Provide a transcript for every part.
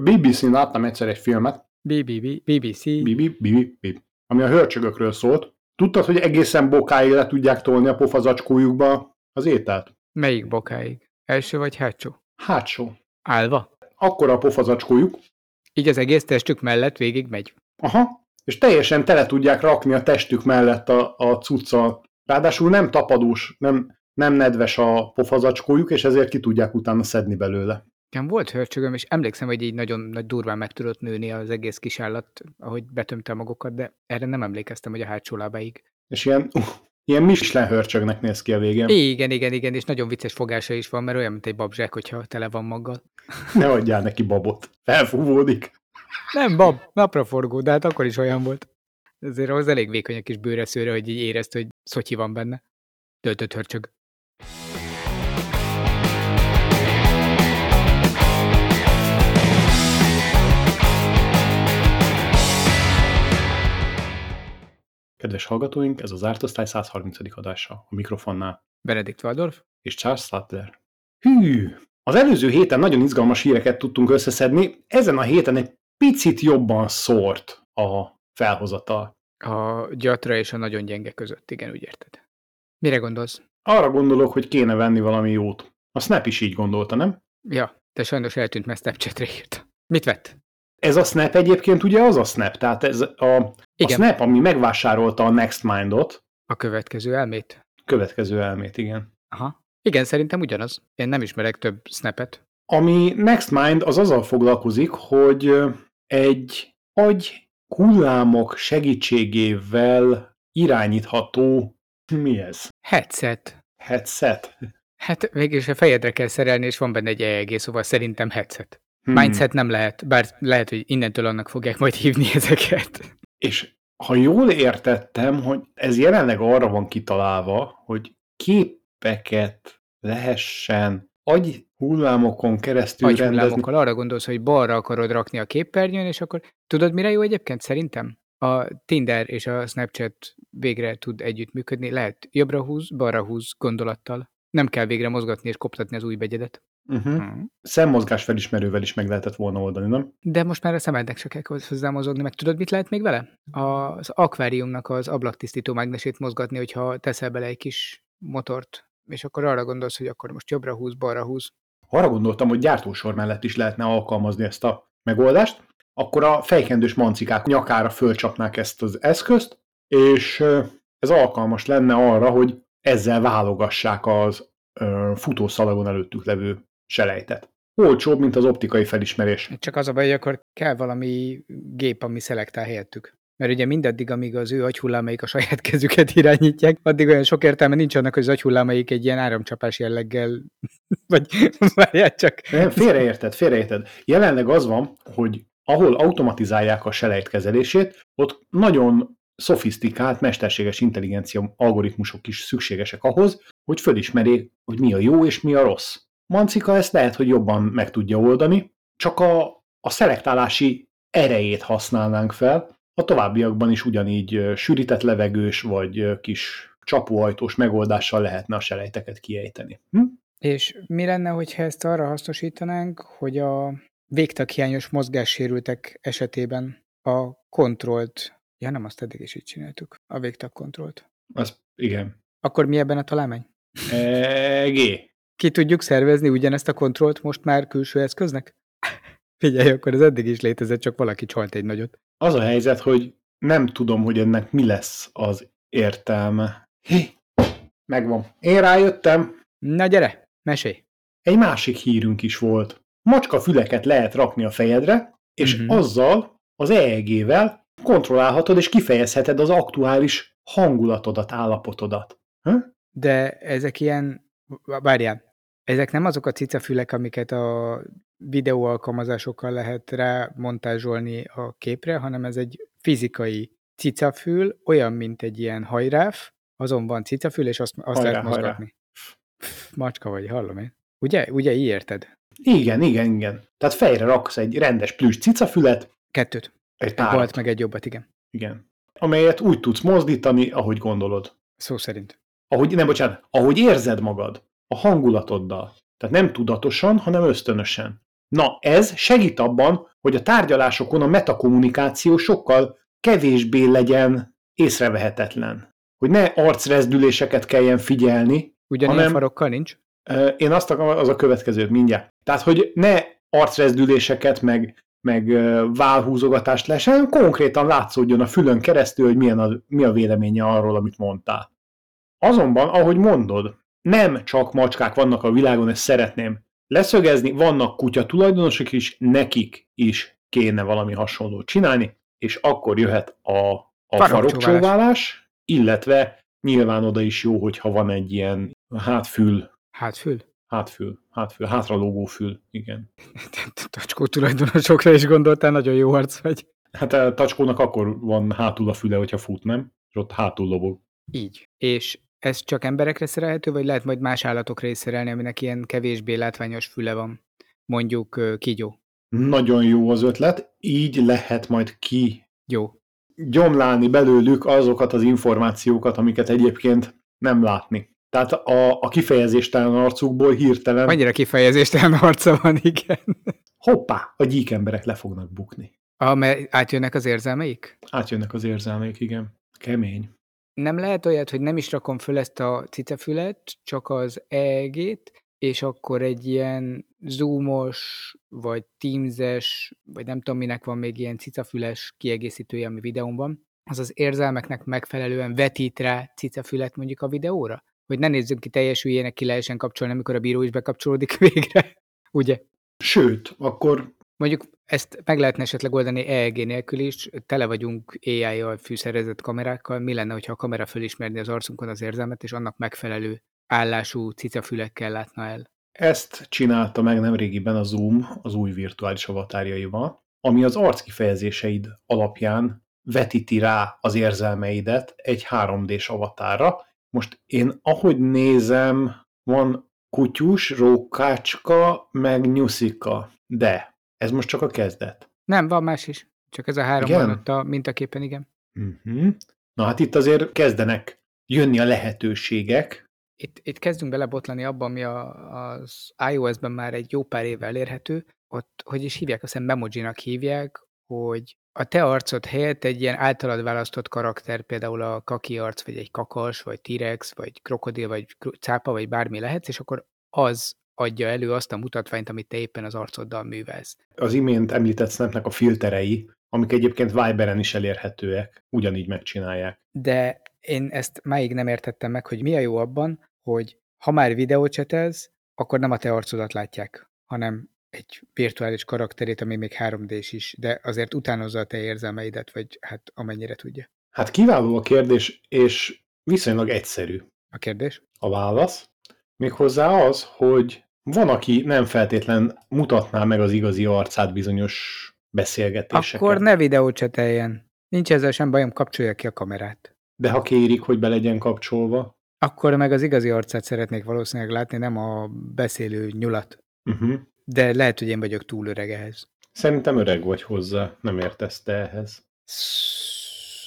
A BBC-n láttam egyszer egy filmet, BBC. Bibi, bibi, ami a hörcsögökről szólt. Tudtad, hogy egészen bokáig le tudják tolni a pofazacskójukba az ételt? Melyik bokáig? Első vagy hátsó? Hátsó. Állva? Akkora a pofazacskójuk, Így az egész testük mellett végig megy. aha, és teljesen tele tudják rakni a testük mellett a, a cuccal. Ráadásul nem tapadós, nem, nem nedves a pofazacskójuk, és ezért ki tudják utána szedni belőle. Nekem volt hörcsögöm, és emlékszem, hogy így nagyon nagy durván meg tudott nőni az egész kisállat, ahogy betömte magokat, de erre nem emlékeztem, hogy a hátsó lábáig. És ilyen, uh, ilyen Michelin hörcsögnek néz ki a végén. Igen, igen, igen, és nagyon vicces fogása is van, mert olyan, mint egy babzsák, hogyha tele van maggal. Ne adjál neki babot. Felfúvódik. Nem, bab, napraforgó, de hát akkor is olyan volt. Ezért az elég vékony a kis bőreszőre, hogy így érezt, hogy szotyi van benne. Töltött hörcsög. Kedves hallgatóink, ez az Árt Osztály 130. adása a mikrofonnál. Benedikt Waldorf? és Charles Sattler. Hű! Az előző héten nagyon izgalmas híreket tudtunk összeszedni, ezen a héten egy picit jobban szórt a felhozatal. A gyatra és a nagyon gyenge között, igen, úgy érted. Mire gondolsz? Arra gondolok, hogy kéne venni valami jót. A Snap is így gondolta, nem? Ja, te sajnos eltűnt, mert Snapchatre írt. Mit vett? Ez a Snap egyébként ugye az a Snap, tehát ez a, a Igen. Snap, ami megvásárolta a NextMind-ot, A következő elmét? következő elmét, igen. Aha. Igen, szerintem ugyanaz. Én nem ismerek több snapet. Ami NextMind az azzal foglalkozik, hogy egy agy hullámok segítségével irányítható, mi ez? Headset. Headset? Hát végülis a fejedre kell szerelni, és van benne egy EEG, szóval szerintem headset. Hmm. Mindset nem lehet, bár lehet, hogy innentől annak fogják majd hívni ezeket. És ha jól értettem, hogy ez jelenleg arra van kitalálva, hogy képeket lehessen agy hullámokon keresztül rendezni. Agyhullámokkal arra gondolsz, hogy balra akarod rakni a képernyőn, és akkor tudod, mire jó egyébként szerintem? A Tinder és a Snapchat végre tud együttműködni, lehet jobbra húz, balra húz gondolattal. Nem kell végre mozgatni és koptatni az új begyedet. Uh-huh. Hmm. Szemmozgás felismerővel is meg lehetett volna oldani, nem? De most már a szemednek se kell hozzá mozogni, meg tudod, mit lehet még vele? Az akváriumnak az ablaktisztító mágnesét mozgatni, hogyha teszel bele egy kis motort, és akkor arra gondolsz, hogy akkor most jobbra húz, balra húz. Arra gondoltam, hogy gyártósor mellett is lehetne alkalmazni ezt a megoldást, akkor a fejkendős mancikák nyakára fölcsapnák ezt az eszközt, és ez alkalmas lenne arra, hogy ezzel válogassák az futószalagon előttük levő selejtet. Olcsóbb, mint az optikai felismerés. Csak az a baj, hogy akkor kell valami gép, ami szelektál helyettük. Mert ugye mindaddig, amíg az ő agyhullámaik a saját kezüket irányítják, addig olyan sok értelme nincs annak, hogy az agyhullámaik egy ilyen áramcsapás jelleggel, vagy várjál csak. Nem, félreérted, félreérted. Jelenleg az van, hogy ahol automatizálják a selejt kezelését, ott nagyon szofisztikált, mesterséges intelligencia algoritmusok is szükségesek ahhoz, hogy fölismerjék, hogy mi a jó és mi a rossz. Mancika ezt lehet, hogy jobban meg tudja oldani, csak a, a szelektálási erejét használnánk fel, a továbbiakban is ugyanígy sűrített levegős vagy kis csapóajtós megoldással lehetne a selejteket kiejteni. Hm? És mi lenne, hogyha ezt arra hasznosítanánk, hogy a végtaghiányos mozgássérültek esetében a kontrollt, ja nem, azt eddig is így csináltuk, a végtagkontrollt. Az igen. Akkor mi ebben a találmány? E, G. Ki tudjuk szervezni ugyanezt a kontrollt most már külső eszköznek? Figyelj, akkor ez eddig is létezett, csak valaki csalt egy nagyot. Az a helyzet, hogy nem tudom, hogy ennek mi lesz az értelme. Hé, megvan. Én rájöttem, Na gyere, mesélj! egy másik hírünk is volt. Macska füleket lehet rakni a fejedre, és uh-huh. azzal, az EEG-vel kontrollálhatod és kifejezheted az aktuális hangulatodat, állapotodat. Hm? De ezek ilyen, várjál, ezek nem azok a cicafülek, amiket a videó alkalmazásokkal lehet rá montázsolni a képre, hanem ez egy fizikai cicafül, olyan, mint egy ilyen hajráf, azon van cicafül, és azt, azt Hajrá, lehet hajrá. mozgatni. Macska vagy, hallom én. Ugye? Ugye így érted? Igen, igen, igen. Tehát fejre raksz egy rendes plüss cicafület, Kettőt. egy párat, balt meg egy jobbat, igen. igen, amelyet úgy tudsz mozdítani, ahogy gondolod. Szó szerint. Ahogy, nem, bocsánat, ahogy érzed magad, a hangulatoddal. Tehát nem tudatosan, hanem ösztönösen. Na, ez segít abban, hogy a tárgyalásokon a metakommunikáció sokkal kevésbé legyen észrevehetetlen. Hogy ne arcrezdüléseket kelljen figyelni. Ugyanilyen hanem, farokkal nincs? Én azt akarom, az a következő mindjárt. Tehát, hogy ne arcrezdüléseket, meg, meg válhúzogatást lehessen, konkrétan látszódjon a fülön keresztül, hogy milyen a, mi a véleménye arról, amit mondtál. Azonban, ahogy mondod, nem csak macskák vannak a világon, ezt szeretném leszögezni, vannak kutya tulajdonosok is, nekik is kéne valami hasonlót csinálni, és akkor jöhet a, a farokcsóválás, illetve nyilván oda is jó, hogyha van egy ilyen hátfül. Hátfül? Hátfül, hátfül, hátralógó fül, igen. Tacskó tulajdonosokra is gondoltál, nagyon jó arc vagy. Hát a tacskónak akkor van hátul a füle, hogyha fut, nem? És ott hátul lobog. Így. És ez csak emberekre szerelhető, vagy lehet majd más állatokra is szerelni, aminek ilyen kevésbé látványos füle van? Mondjuk kígyó. Nagyon jó az ötlet, így lehet majd ki jó. gyomlálni belőlük azokat az információkat, amiket egyébként nem látni. Tehát a, a kifejezéstelen arcukból hirtelen... Annyira kifejezéstelen arca van, igen. Hoppá, a gyík emberek le fognak bukni. Ah, mert átjönnek az érzelmeik? Átjönnek az érzelmeik, igen. Kemény. Nem lehet olyat, hogy nem is rakom föl ezt a cicafület, csak az EEG-t, és akkor egy ilyen zoomos, vagy teamses, vagy nem tudom minek van még ilyen cicafüles kiegészítője, ami videón van, az az érzelmeknek megfelelően vetít rá cicafület mondjuk a videóra? Hogy ne nézzünk ki teljes hülyének, ki lehessen kapcsolni, amikor a bíró is bekapcsolódik végre, ugye? Sőt, akkor Mondjuk ezt meg lehetne esetleg oldani EEG nélkül is, tele vagyunk AI-jal fűszerezett kamerákkal, mi lenne, hogyha a kamera fölismerni az arcunkon az érzelmet, és annak megfelelő állású cicafülekkel látna el? Ezt csinálta meg nemrégiben a Zoom az új virtuális avatárjaival, ami az arckifejezéseid alapján vetíti rá az érzelmeidet egy 3D-s avatára. Most én ahogy nézem, van kutyus, rókácska, meg nyuszika, de ez most csak a kezdet. Nem, van más is. Csak ez a három igen? van ott a mintaképen, igen. Uh-huh. Na hát itt azért kezdenek jönni a lehetőségek. Itt, itt kezdünk belebotlani abban, ami a, az iOS-ben már egy jó pár éve elérhető, ott, hogy is hívják, azt hiszem Memoji-nak hívják, hogy a te arcod helyett egy ilyen általad választott karakter, például a kaki arc, vagy egy kakas, vagy T-rex, vagy krokodil, vagy cápa, vagy bármi lehetsz, és akkor az adja elő azt a mutatványt, amit te éppen az arcoddal művelsz. Az imént említett Snapnek a filterei, amik egyébként Viberen is elérhetőek, ugyanígy megcsinálják. De én ezt máig nem értettem meg, hogy mi a jó abban, hogy ha már videócsetelsz, akkor nem a te arcodat látják, hanem egy virtuális karakterét, ami még 3D-s is, de azért utánozza a te érzelmeidet, vagy hát amennyire tudja. Hát kiváló a kérdés, és viszonylag egyszerű. A kérdés? A válasz. Méghozzá az, hogy van, aki nem feltétlen mutatná meg az igazi arcát bizonyos beszélgetéseken. Akkor ne videócseteljen. Nincs ezzel sem bajom, kapcsolja ki a kamerát. De ha kérik, hogy be legyen kapcsolva? Akkor meg az igazi arcát szeretnék valószínűleg látni, nem a beszélő nyulat. Uh-huh. De lehet, hogy én vagyok túl öreg ehhez. Szerintem öreg vagy hozzá, nem értesz te ehhez.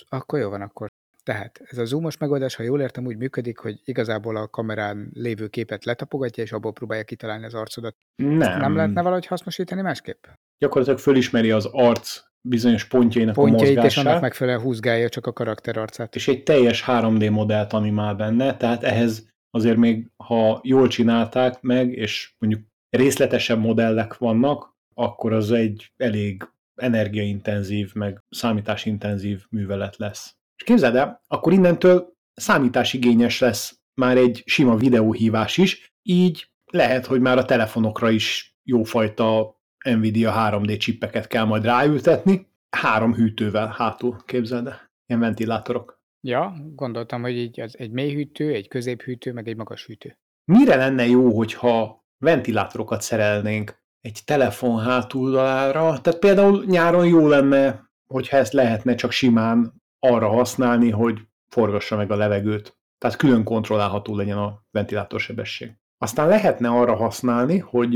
Akkor jó van, akkor tehát ez a zoomos megoldás, ha jól értem, úgy működik, hogy igazából a kamerán lévő képet letapogatja, és abból próbálja kitalálni az arcodat. Nem. Nem lehetne valahogy hasznosítani másképp? Gyakorlatilag fölismeri az arc bizonyos pontjainak Pontjait, a mozgását. és annak megfelelően húzgálja csak a karakter arcát. És egy teljes 3D modellt animál benne, tehát ehhez azért még, ha jól csinálták meg, és mondjuk részletesebb modellek vannak, akkor az egy elég energiaintenzív, meg számításintenzív művelet lesz. És képzeld el, akkor innentől számításigényes lesz már egy sima videóhívás is, így lehet, hogy már a telefonokra is jófajta Nvidia 3D csippeket kell majd ráültetni, három hűtővel hátul, képzeld el, ilyen ventilátorok. Ja, gondoltam, hogy így az egy mély hűtő, egy középhűtő, meg egy magas hűtő. Mire lenne jó, hogyha ventilátorokat szerelnénk egy telefon hátuldalára? Tehát például nyáron jó lenne, hogyha ezt lehetne csak simán arra használni, hogy forgassa meg a levegőt. Tehát külön kontrollálható legyen a ventilátorsebesség. Aztán lehetne arra használni, hogy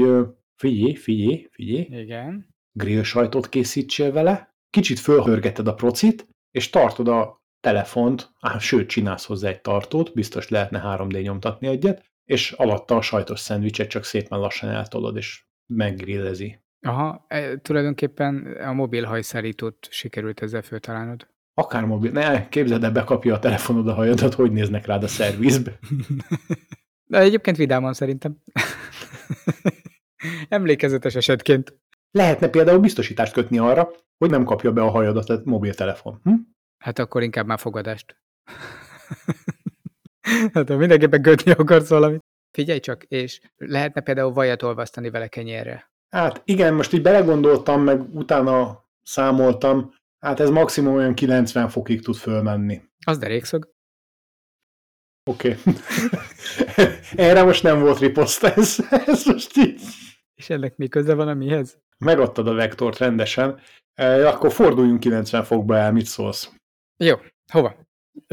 figyelj, figyelj, figyelj, Igen. grill sajtot készítsél vele, kicsit fölhörgeted a procit, és tartod a telefont, á, sőt, csinálsz hozzá egy tartót, biztos lehetne 3D nyomtatni egyet, és alatta a sajtos szendvicset csak szépen lassan eltolod, és meggrillezi. Aha, e, tulajdonképpen a mobil hajszárítót sikerült ezzel föltalálnod. Akár mobil, ne, képzeld el, bekapja a telefonod a hajadat, hogy néznek rád a szervizbe. De egyébként vidáman szerintem. Emlékezetes esetként. Lehetne például biztosítást kötni arra, hogy nem kapja be a hajadat a mobiltelefon. Hm? Hát akkor inkább már fogadást. hát ha mindenképpen kötni akarsz valamit. Figyelj csak, és lehetne például vajat olvasztani vele kenyérre. Hát igen, most így belegondoltam, meg utána számoltam, hát ez maximum olyan 90 fokig tud fölmenni. Az derékszög. Oké. Okay. Erre most nem volt riposzt, ez, ez most így. És ennek mi köze van a mihez? Megadtad a vektort rendesen, e, akkor forduljunk 90 fokba el, mit szólsz? Jó, hova?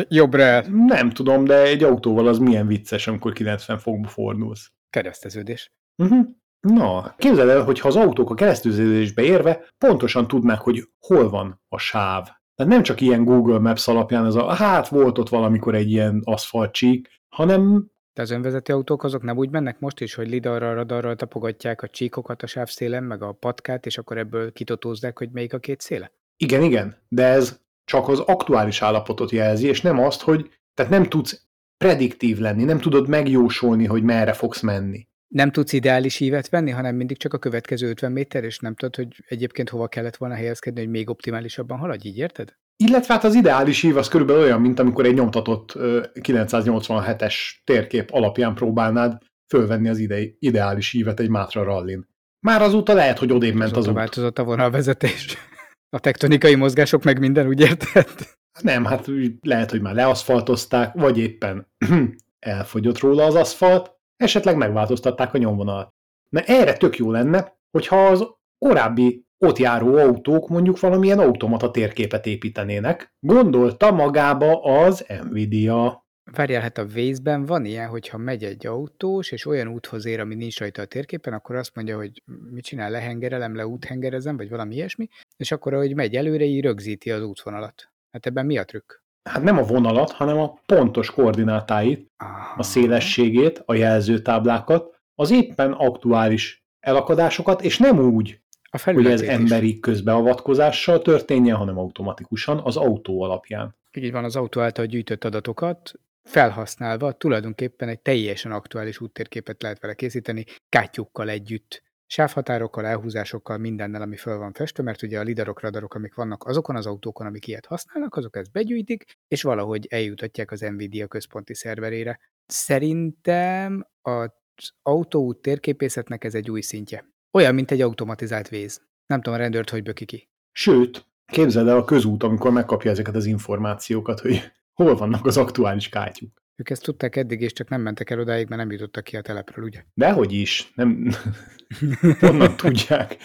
Jobbra el. Nem tudom, de egy autóval az milyen vicces, amikor 90 fokba fordulsz. Kereszteződés. Uh-huh. Na, képzeld el, hogy ha az autók a kereszteződésbe érve pontosan tudnák, hogy hol van a sáv. Tehát nem csak ilyen Google Maps alapján ez a, hát volt ott valamikor egy ilyen aszfaltcsík, hanem de az önvezető autók azok nem úgy mennek most is, hogy lidarral, radarral tapogatják a csíkokat a sávszélen, meg a patkát, és akkor ebből kitotózzák, hogy melyik a két széle? Igen, igen, de ez csak az aktuális állapotot jelzi, és nem azt, hogy tehát nem tudsz prediktív lenni, nem tudod megjósolni, hogy merre fogsz menni. Nem tudsz ideális ívet venni, hanem mindig csak a következő 50 méter, és nem tudod, hogy egyébként hova kellett volna helyezkedni, hogy még optimálisabban haladj, így érted? Illetve hát az ideális ív az körülbelül olyan, mint amikor egy nyomtatott 987-es térkép alapján próbálnád fölvenni az ide, ideális ívet egy Mátra rallin. Már azóta lehet, hogy odébb ment az út. változott a vonalvezetés. A tektonikai mozgások meg minden, úgy érted? Nem, hát lehet, hogy már leaszfaltozták, vagy éppen elfogyott róla az aszfalt, esetleg megváltoztatták a nyomvonalat. Na erre tök jó lenne, hogyha az korábbi ott járó autók mondjuk valamilyen automata térképet építenének. Gondolta magába az Nvidia. Várjál, hát a Waze-ben van ilyen, hogyha megy egy autós, és olyan úthoz ér, ami nincs rajta a térképen, akkor azt mondja, hogy mit csinál, lehengerelem, leúthengerezem, vagy valami ilyesmi, és akkor, ahogy megy előre, így rögzíti az útvonalat. Hát ebben mi a trükk? Hát nem a vonalat, hanem a pontos koordinátáit, a szélességét, a jelzőtáblákat, az éppen aktuális elakadásokat, és nem úgy, a hogy ez emberi közbeavatkozással történjen, hanem automatikusan az autó alapján. Így van, az autó által gyűjtött adatokat felhasználva tulajdonképpen egy teljesen aktuális úttérképet lehet vele készíteni, kátyukkal együtt, sávhatárokkal, elhúzásokkal, mindennel, ami föl van festve, mert ugye a lidarok, radarok, amik vannak azokon az autókon, amik ilyet használnak, azok ezt begyűjtik, és valahogy eljutatják az Nvidia központi szerverére. Szerintem az autóút térképészetnek ez egy új szintje. Olyan, mint egy automatizált víz. Nem tudom, a rendőrt hogy böki ki. Sőt, képzeld el a közút, amikor megkapja ezeket az információkat, hogy hol vannak az aktuális kátyuk. Ők ezt tudták eddig, és csak nem mentek el odáig, mert nem jutottak ki a telepről, ugye? Dehogy is. Nem, honnan tudják.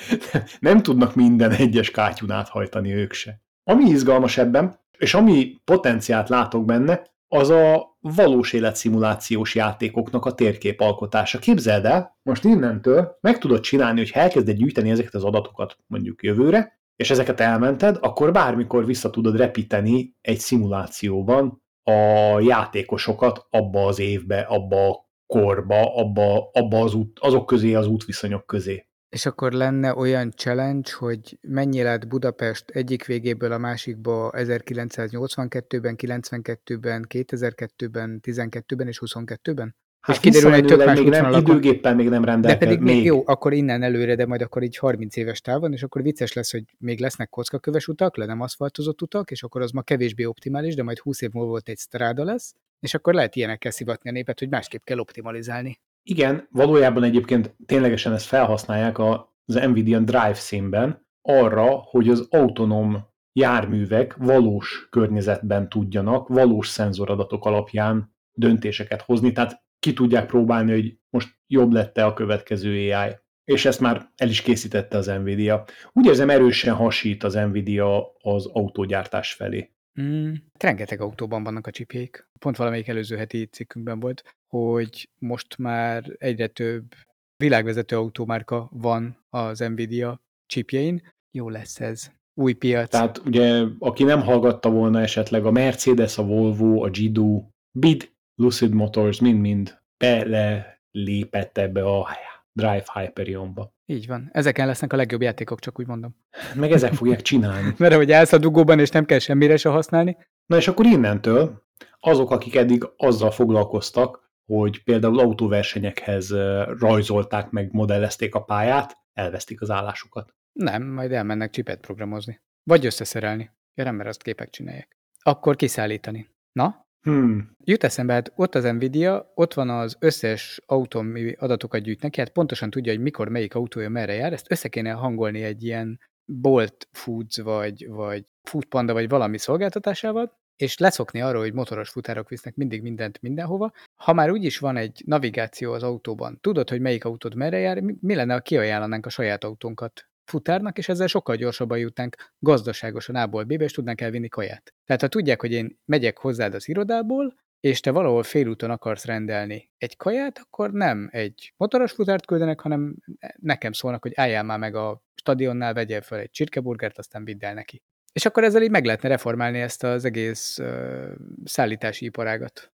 Nem tudnak minden egyes kátyún áthajtani ők se. Ami izgalmas ebben, és ami potenciált látok benne, az a valós életszimulációs játékoknak a térképalkotása. Képzeld el, most innentől meg tudod csinálni, hogy elkezded gyűjteni ezeket az adatokat mondjuk jövőre, és ezeket elmented, akkor bármikor vissza tudod repíteni egy szimulációban a játékosokat abba az évbe, abba a korba, abba, abba az út, azok közé, az útviszonyok közé. És akkor lenne olyan challenge, hogy mennyi lett Budapest egyik végéből a másikba 1982-ben, 92-ben, 2002-ben, 12-ben és 22-ben? Hát és kiderül, hogy tök más még nem, időgéppel még nem rendelkezik. De pedig még, még jó, akkor innen előre, de majd akkor így 30 éves távon, és akkor vicces lesz, hogy még lesznek kockaköves utak, le nem aszfaltozott utak, és akkor az ma kevésbé optimális, de majd 20 év múlva volt egy stráda lesz, és akkor lehet ilyenekkel szivatni a népet, hogy másképp kell optimalizálni. Igen, valójában egyébként ténylegesen ezt felhasználják az NVIDIA Drive színben arra, hogy az autonóm járművek valós környezetben tudjanak, valós szenzoradatok alapján döntéseket hozni, tehát ki tudják próbálni, hogy most jobb lett-e a következő AI. És ezt már el is készítette az Nvidia. Úgy érzem, erősen hasít az Nvidia az autógyártás felé. Mm, rengeteg autóban vannak a csipjék. Pont valamelyik előző heti cikkünkben volt, hogy most már egyre több világvezető autómárka van az Nvidia chipjein. Jó lesz ez. Új piac. Tehát ugye, aki nem hallgatta volna esetleg a Mercedes, a Volvo, a Gidu, BID, Lucid Motors mind-mind bele lépett ebbe a Drive Hyperionba. Így van. Ezeken lesznek a legjobb játékok, csak úgy mondom. Meg ezek fogják csinálni. Mert hogy állsz a dugóban, és nem kell semmire se használni. Na és akkor innentől azok, akik eddig azzal foglalkoztak, hogy például autóversenyekhez rajzolták meg, modellezték a pályát, elvesztik az állásukat. Nem, majd elmennek csipet programozni. Vagy összeszerelni. Ja, nem, mert azt képek csinálják. Akkor kiszállítani. Na? Hmm. Jut eszembe, hát ott az Nvidia, ott van az összes autó, ami adatokat gyűjt neki, hát pontosan tudja, hogy mikor melyik autója merre jár, ezt össze kéne hangolni egy ilyen Bolt Foods, vagy, vagy Foodpanda, vagy valami szolgáltatásával, és leszokni arról, hogy motoros futárok visznek mindig mindent mindenhova. Ha már úgyis van egy navigáció az autóban, tudod, hogy melyik autód merre jár, mi lenne, ha kiajánlanánk a saját autónkat futárnak, és ezzel sokkal gyorsabban jutnánk gazdaságosan A-ból B-be, és tudnánk elvinni kaját. Tehát ha tudják, hogy én megyek hozzád az irodából, és te valahol félúton akarsz rendelni egy kaját, akkor nem egy motoros futárt küldenek, hanem nekem szólnak, hogy álljál már meg a stadionnál, vegyél fel egy csirkeburgert, aztán vidd el neki. És akkor ezzel így meg lehetne reformálni ezt az egész uh, szállítási iparágat.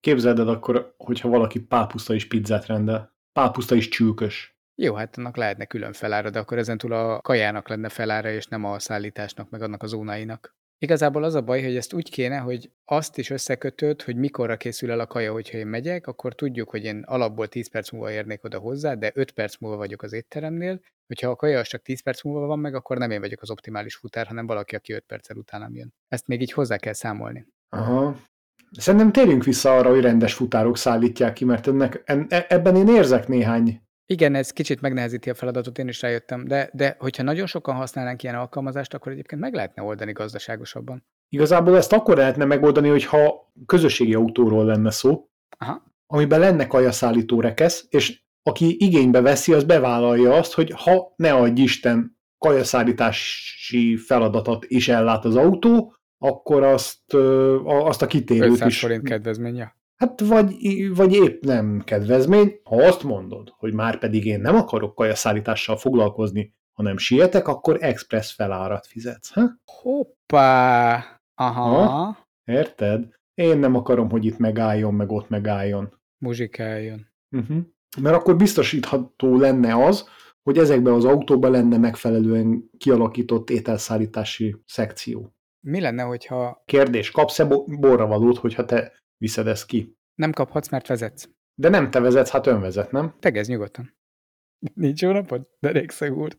Képzeld el akkor, hogyha valaki pápuszta is pizzát rendel. Pápuszta is csülkös. Jó, hát annak lehetne külön felára, de akkor ezentúl a kajának lenne felára, és nem a szállításnak, meg annak a zónáinak. Igazából az a baj, hogy ezt úgy kéne, hogy azt is összekötöd, hogy mikorra készül el a kaja, hogyha én megyek, akkor tudjuk, hogy én alapból 10 perc múlva érnék oda hozzá, de 5 perc múlva vagyok az étteremnél. Hogyha a kaja csak 10 perc múlva van meg, akkor nem én vagyok az optimális futár, hanem valaki, aki 5 perccel utánam jön. Ezt még így hozzá kell számolni. Aha. Szerintem térjünk vissza arra, hogy rendes futárok szállítják ki, mert ennek, e, ebben én érzek néhány igen, ez kicsit megnehezíti a feladatot, én is rájöttem, de, de hogyha nagyon sokan használnánk ilyen alkalmazást, akkor egyébként meg lehetne oldani gazdaságosabban. Igazából ezt akkor lehetne megoldani, hogyha közösségi autóról lenne szó, Aha. amiben lenne kajaszállító rekesz, és aki igénybe veszi, az bevállalja azt, hogy ha ne adj Isten kajaszállítási feladatot is ellát az autó, akkor azt, azt a kitérőt 500 is... forint kedvezménye. Hát vagy, vagy épp nem kedvezmény. Ha azt mondod, hogy már pedig én nem akarok kajaszállítással foglalkozni, hanem sietek, akkor express felárat fizetsz. Ha? Hoppá! Aha. Ha? Érted? Én nem akarom, hogy itt megálljon, meg ott megálljon. Muzsikáljon. Uh-huh. Mert akkor biztosítható lenne az, hogy ezekben az autóban lenne megfelelően kialakított ételszállítási szekció. Mi lenne, hogyha... Kérdés, kapsz-e borra valót, hogyha te viszed ezt ki. Nem kaphatsz, mert vezetsz. De nem te vezetsz, hát ön vezet, nem? Tegezz nyugodtan. Nincs jó napod? De úr.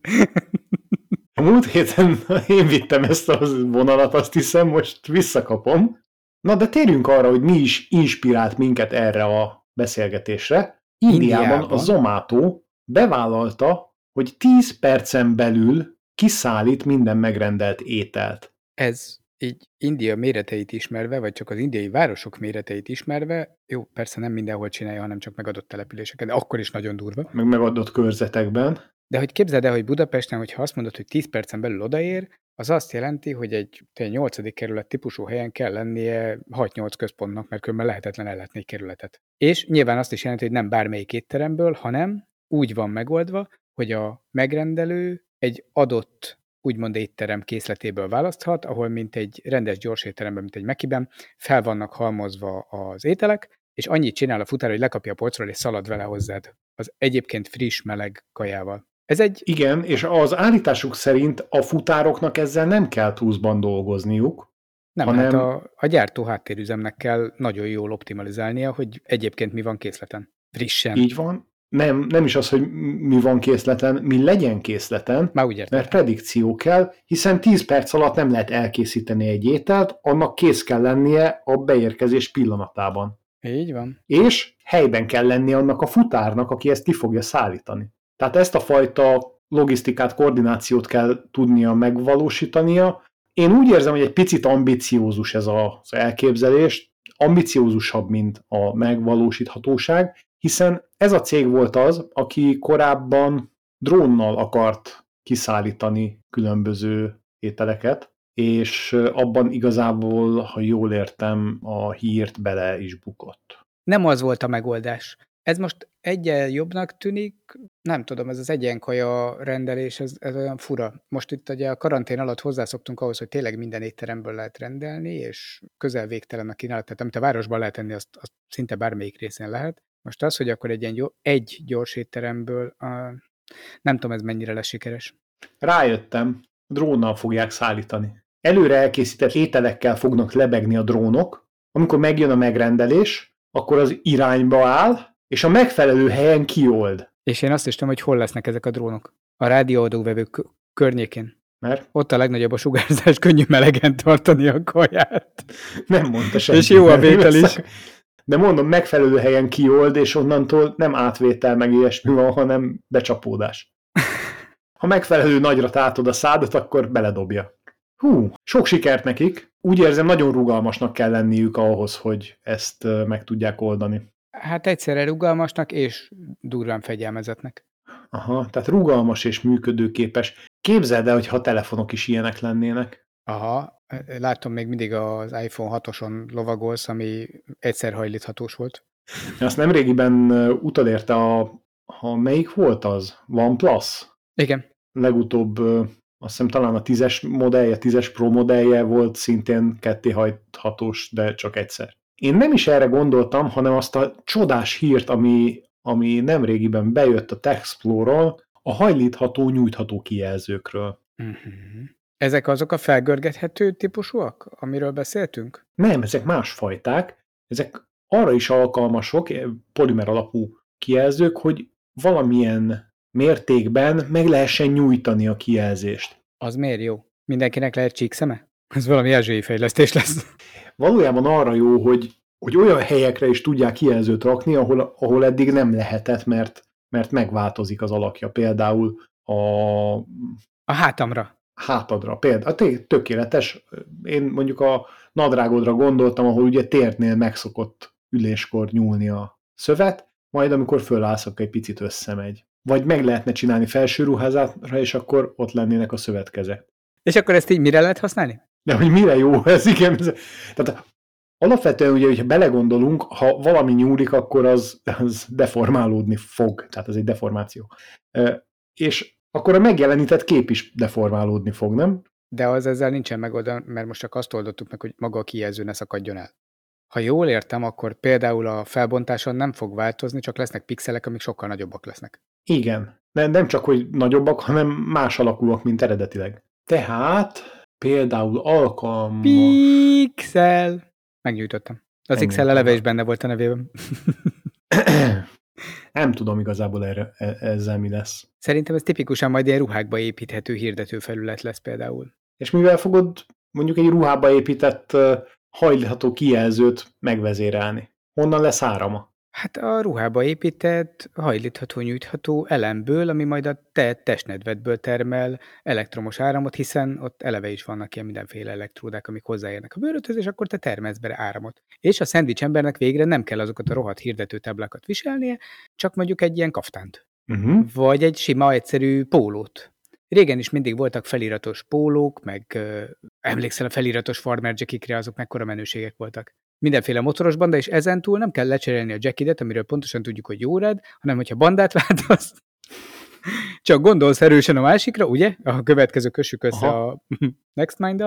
A múlt héten én vittem ezt a vonalat, azt hiszem, most visszakapom. Na de térjünk arra, hogy mi is inspirált minket erre a beszélgetésre. Indiában, Indiában. a Zomato bevállalta, hogy 10 percen belül kiszállít minden megrendelt ételt. Ez így India méreteit ismerve, vagy csak az indiai városok méreteit ismerve, jó, persze nem mindenhol csinálja, hanem csak megadott településeken, de akkor is nagyon durva. Meg megadott körzetekben. De hogy képzeld el, hogy Budapesten, hogyha azt mondod, hogy 10 percen belül odaér, az azt jelenti, hogy egy, egy 8. kerület típusú helyen kell lennie 6-8 központnak, mert különben lehetetlen ellátni egy kerületet. És nyilván azt is jelenti, hogy nem bármelyik étteremből, hanem úgy van megoldva, hogy a megrendelő egy adott úgymond étterem készletéből választhat, ahol mint egy rendes gyors étteremben, mint egy Mekiben, fel vannak halmozva az ételek, és annyit csinál a futár, hogy lekapja a polcról, és szalad vele hozzád. Az egyébként friss, meleg kajával. Ez egy... Igen, és az állításuk szerint a futároknak ezzel nem kell túlzban dolgozniuk, nem, hanem... hát a, a gyártó háttérüzemnek kell nagyon jól optimalizálnia, hogy egyébként mi van készleten. Frissen. Így van, nem, nem is az, hogy mi van készleten, mi legyen készleten, Már úgy mert predikció kell, hiszen 10 perc alatt nem lehet elkészíteni egy ételt, annak kész kell lennie a beérkezés pillanatában. Így van. És helyben kell lennie annak a futárnak, aki ezt ki fogja szállítani. Tehát ezt a fajta logisztikát, koordinációt kell tudnia megvalósítania. Én úgy érzem, hogy egy picit ambiciózus ez az elképzelés, ambiciózusabb, mint a megvalósíthatóság, hiszen ez a cég volt az, aki korábban drónnal akart kiszállítani különböző ételeket, és abban igazából, ha jól értem, a hírt bele is bukott. Nem az volt a megoldás. Ez most egyen jobbnak tűnik, nem tudom, ez az egyenkaja rendelés, ez, ez olyan fura. Most itt ugye a karantén alatt hozzászoktunk ahhoz, hogy tényleg minden étteremből lehet rendelni, és közel végtelen a kínálat, tehát amit a városban lehet tenni, azt, azt szinte bármelyik részén lehet. Most az, hogy akkor egy, ilyen gyors, egy gyors étteremből, a, nem tudom, ez mennyire lesz sikeres. Rájöttem, drónnal fogják szállítani. Előre elkészített ételekkel fognak lebegni a drónok, amikor megjön a megrendelés, akkor az irányba áll, és a megfelelő helyen kiold. És én azt is tudom, hogy hol lesznek ezek a drónok. A rádióadóvevők környékén. Mert? Ott a legnagyobb a sugárzás, könnyű melegen tartani a kaját. Nem mondta senki. És jó a vétel is. De mondom, megfelelő helyen kiold, és onnantól nem átvétel meg ilyesmi van, hanem becsapódás. Ha megfelelő nagyra tátod a szádat, akkor beledobja. Hú, sok sikert nekik. Úgy érzem, nagyon rugalmasnak kell lenniük ahhoz, hogy ezt meg tudják oldani. Hát egyszerre rugalmasnak és durván fegyelmezetnek. Aha, tehát rugalmas és működőképes. Képzeld el, hogyha a telefonok is ilyenek lennének. Aha, látom még mindig az iPhone 6-oson lovagolsz, ami egyszer hajlíthatós volt. Azt nem régiben utolérte a, ha melyik volt az? OnePlus? Igen. Legutóbb azt hiszem talán a 10-es modellje, 10-es Pro modellje volt szintén kettéhajthatós, de csak egyszer. Én nem is erre gondoltam, hanem azt a csodás hírt, ami, ami nemrégiben bejött a Texplore-ról, a hajlítható, nyújtható kijelzőkről. Uh-huh. Ezek azok a felgörgethető típusúak, amiről beszéltünk? Nem, ezek másfajták. Ezek arra is alkalmasok, polimer alapú kijelzők, hogy valamilyen mértékben meg lehessen nyújtani a kijelzést. Az miért jó? Mindenkinek lehet csíkszeme? Ez valami ázsiai fejlesztés lesz. Valójában arra jó, hogy, hogy olyan helyekre is tudják kijelzőt rakni, ahol, ahol eddig nem lehetett, mert, mert megváltozik az alakja. Például a... A hátamra. Hátadra. Például, tökéletes. Én mondjuk a nadrágodra gondoltam, ahol ugye térnél megszokott üléskor nyúlni a szövet, majd amikor fölállsz, akkor egy picit összemegy. Vagy meg lehetne csinálni felső ruházátra, és akkor ott lennének a szövetkezek. És akkor ezt így mire lehet használni? De hogy mire jó ez, igen. Tehát alapvetően ugye, hogyha belegondolunk, ha valami nyúlik, akkor az, az deformálódni fog. Tehát ez egy deformáció. És akkor a megjelenített kép is deformálódni fog, nem? De az ezzel nincsen megoldva, mert most csak azt oldottuk meg, hogy maga a kijelző ne szakadjon el. Ha jól értem, akkor például a felbontáson nem fog változni, csak lesznek pixelek, amik sokkal nagyobbak lesznek. Igen. De nem csak, hogy nagyobbak, hanem más alakúak, mint eredetileg. Tehát például alkalmas... Pixel! Megnyújtottam. Az XL eleve is benne volt a nevében. nem tudom igazából erre, e, ezzel mi lesz. Szerintem ez tipikusan majd ilyen ruhákba építhető hirdetőfelület lesz például. És mivel fogod mondjuk egy ruhába épített hajlítható kijelzőt megvezérelni? Honnan lesz árama? Hát a ruhába épített, hajlítható, nyújtható elemből, ami majd a te testnedvedből termel elektromos áramot, hiszen ott eleve is vannak ilyen mindenféle elektródák, amik hozzáérnek a bőröthöz, és akkor te termelsz bele áramot. És a szendvics embernek végre nem kell azokat a rohadt hirdetőtáblákat viselnie, csak mondjuk egy ilyen kaftánt. Uh-huh. Vagy egy sima, egyszerű pólót. Régen is mindig voltak feliratos pólók, meg uh, emlékszel a feliratos farmer jackikre, azok mekkora menőségek voltak mindenféle motoros banda, és ezentúl nem kell lecserélni a jackidet, amiről pontosan tudjuk, hogy jó rád, hanem hogyha bandát váltasz, csak gondolsz erősen a másikra, ugye? A következő kössük össze Aha. a Next mind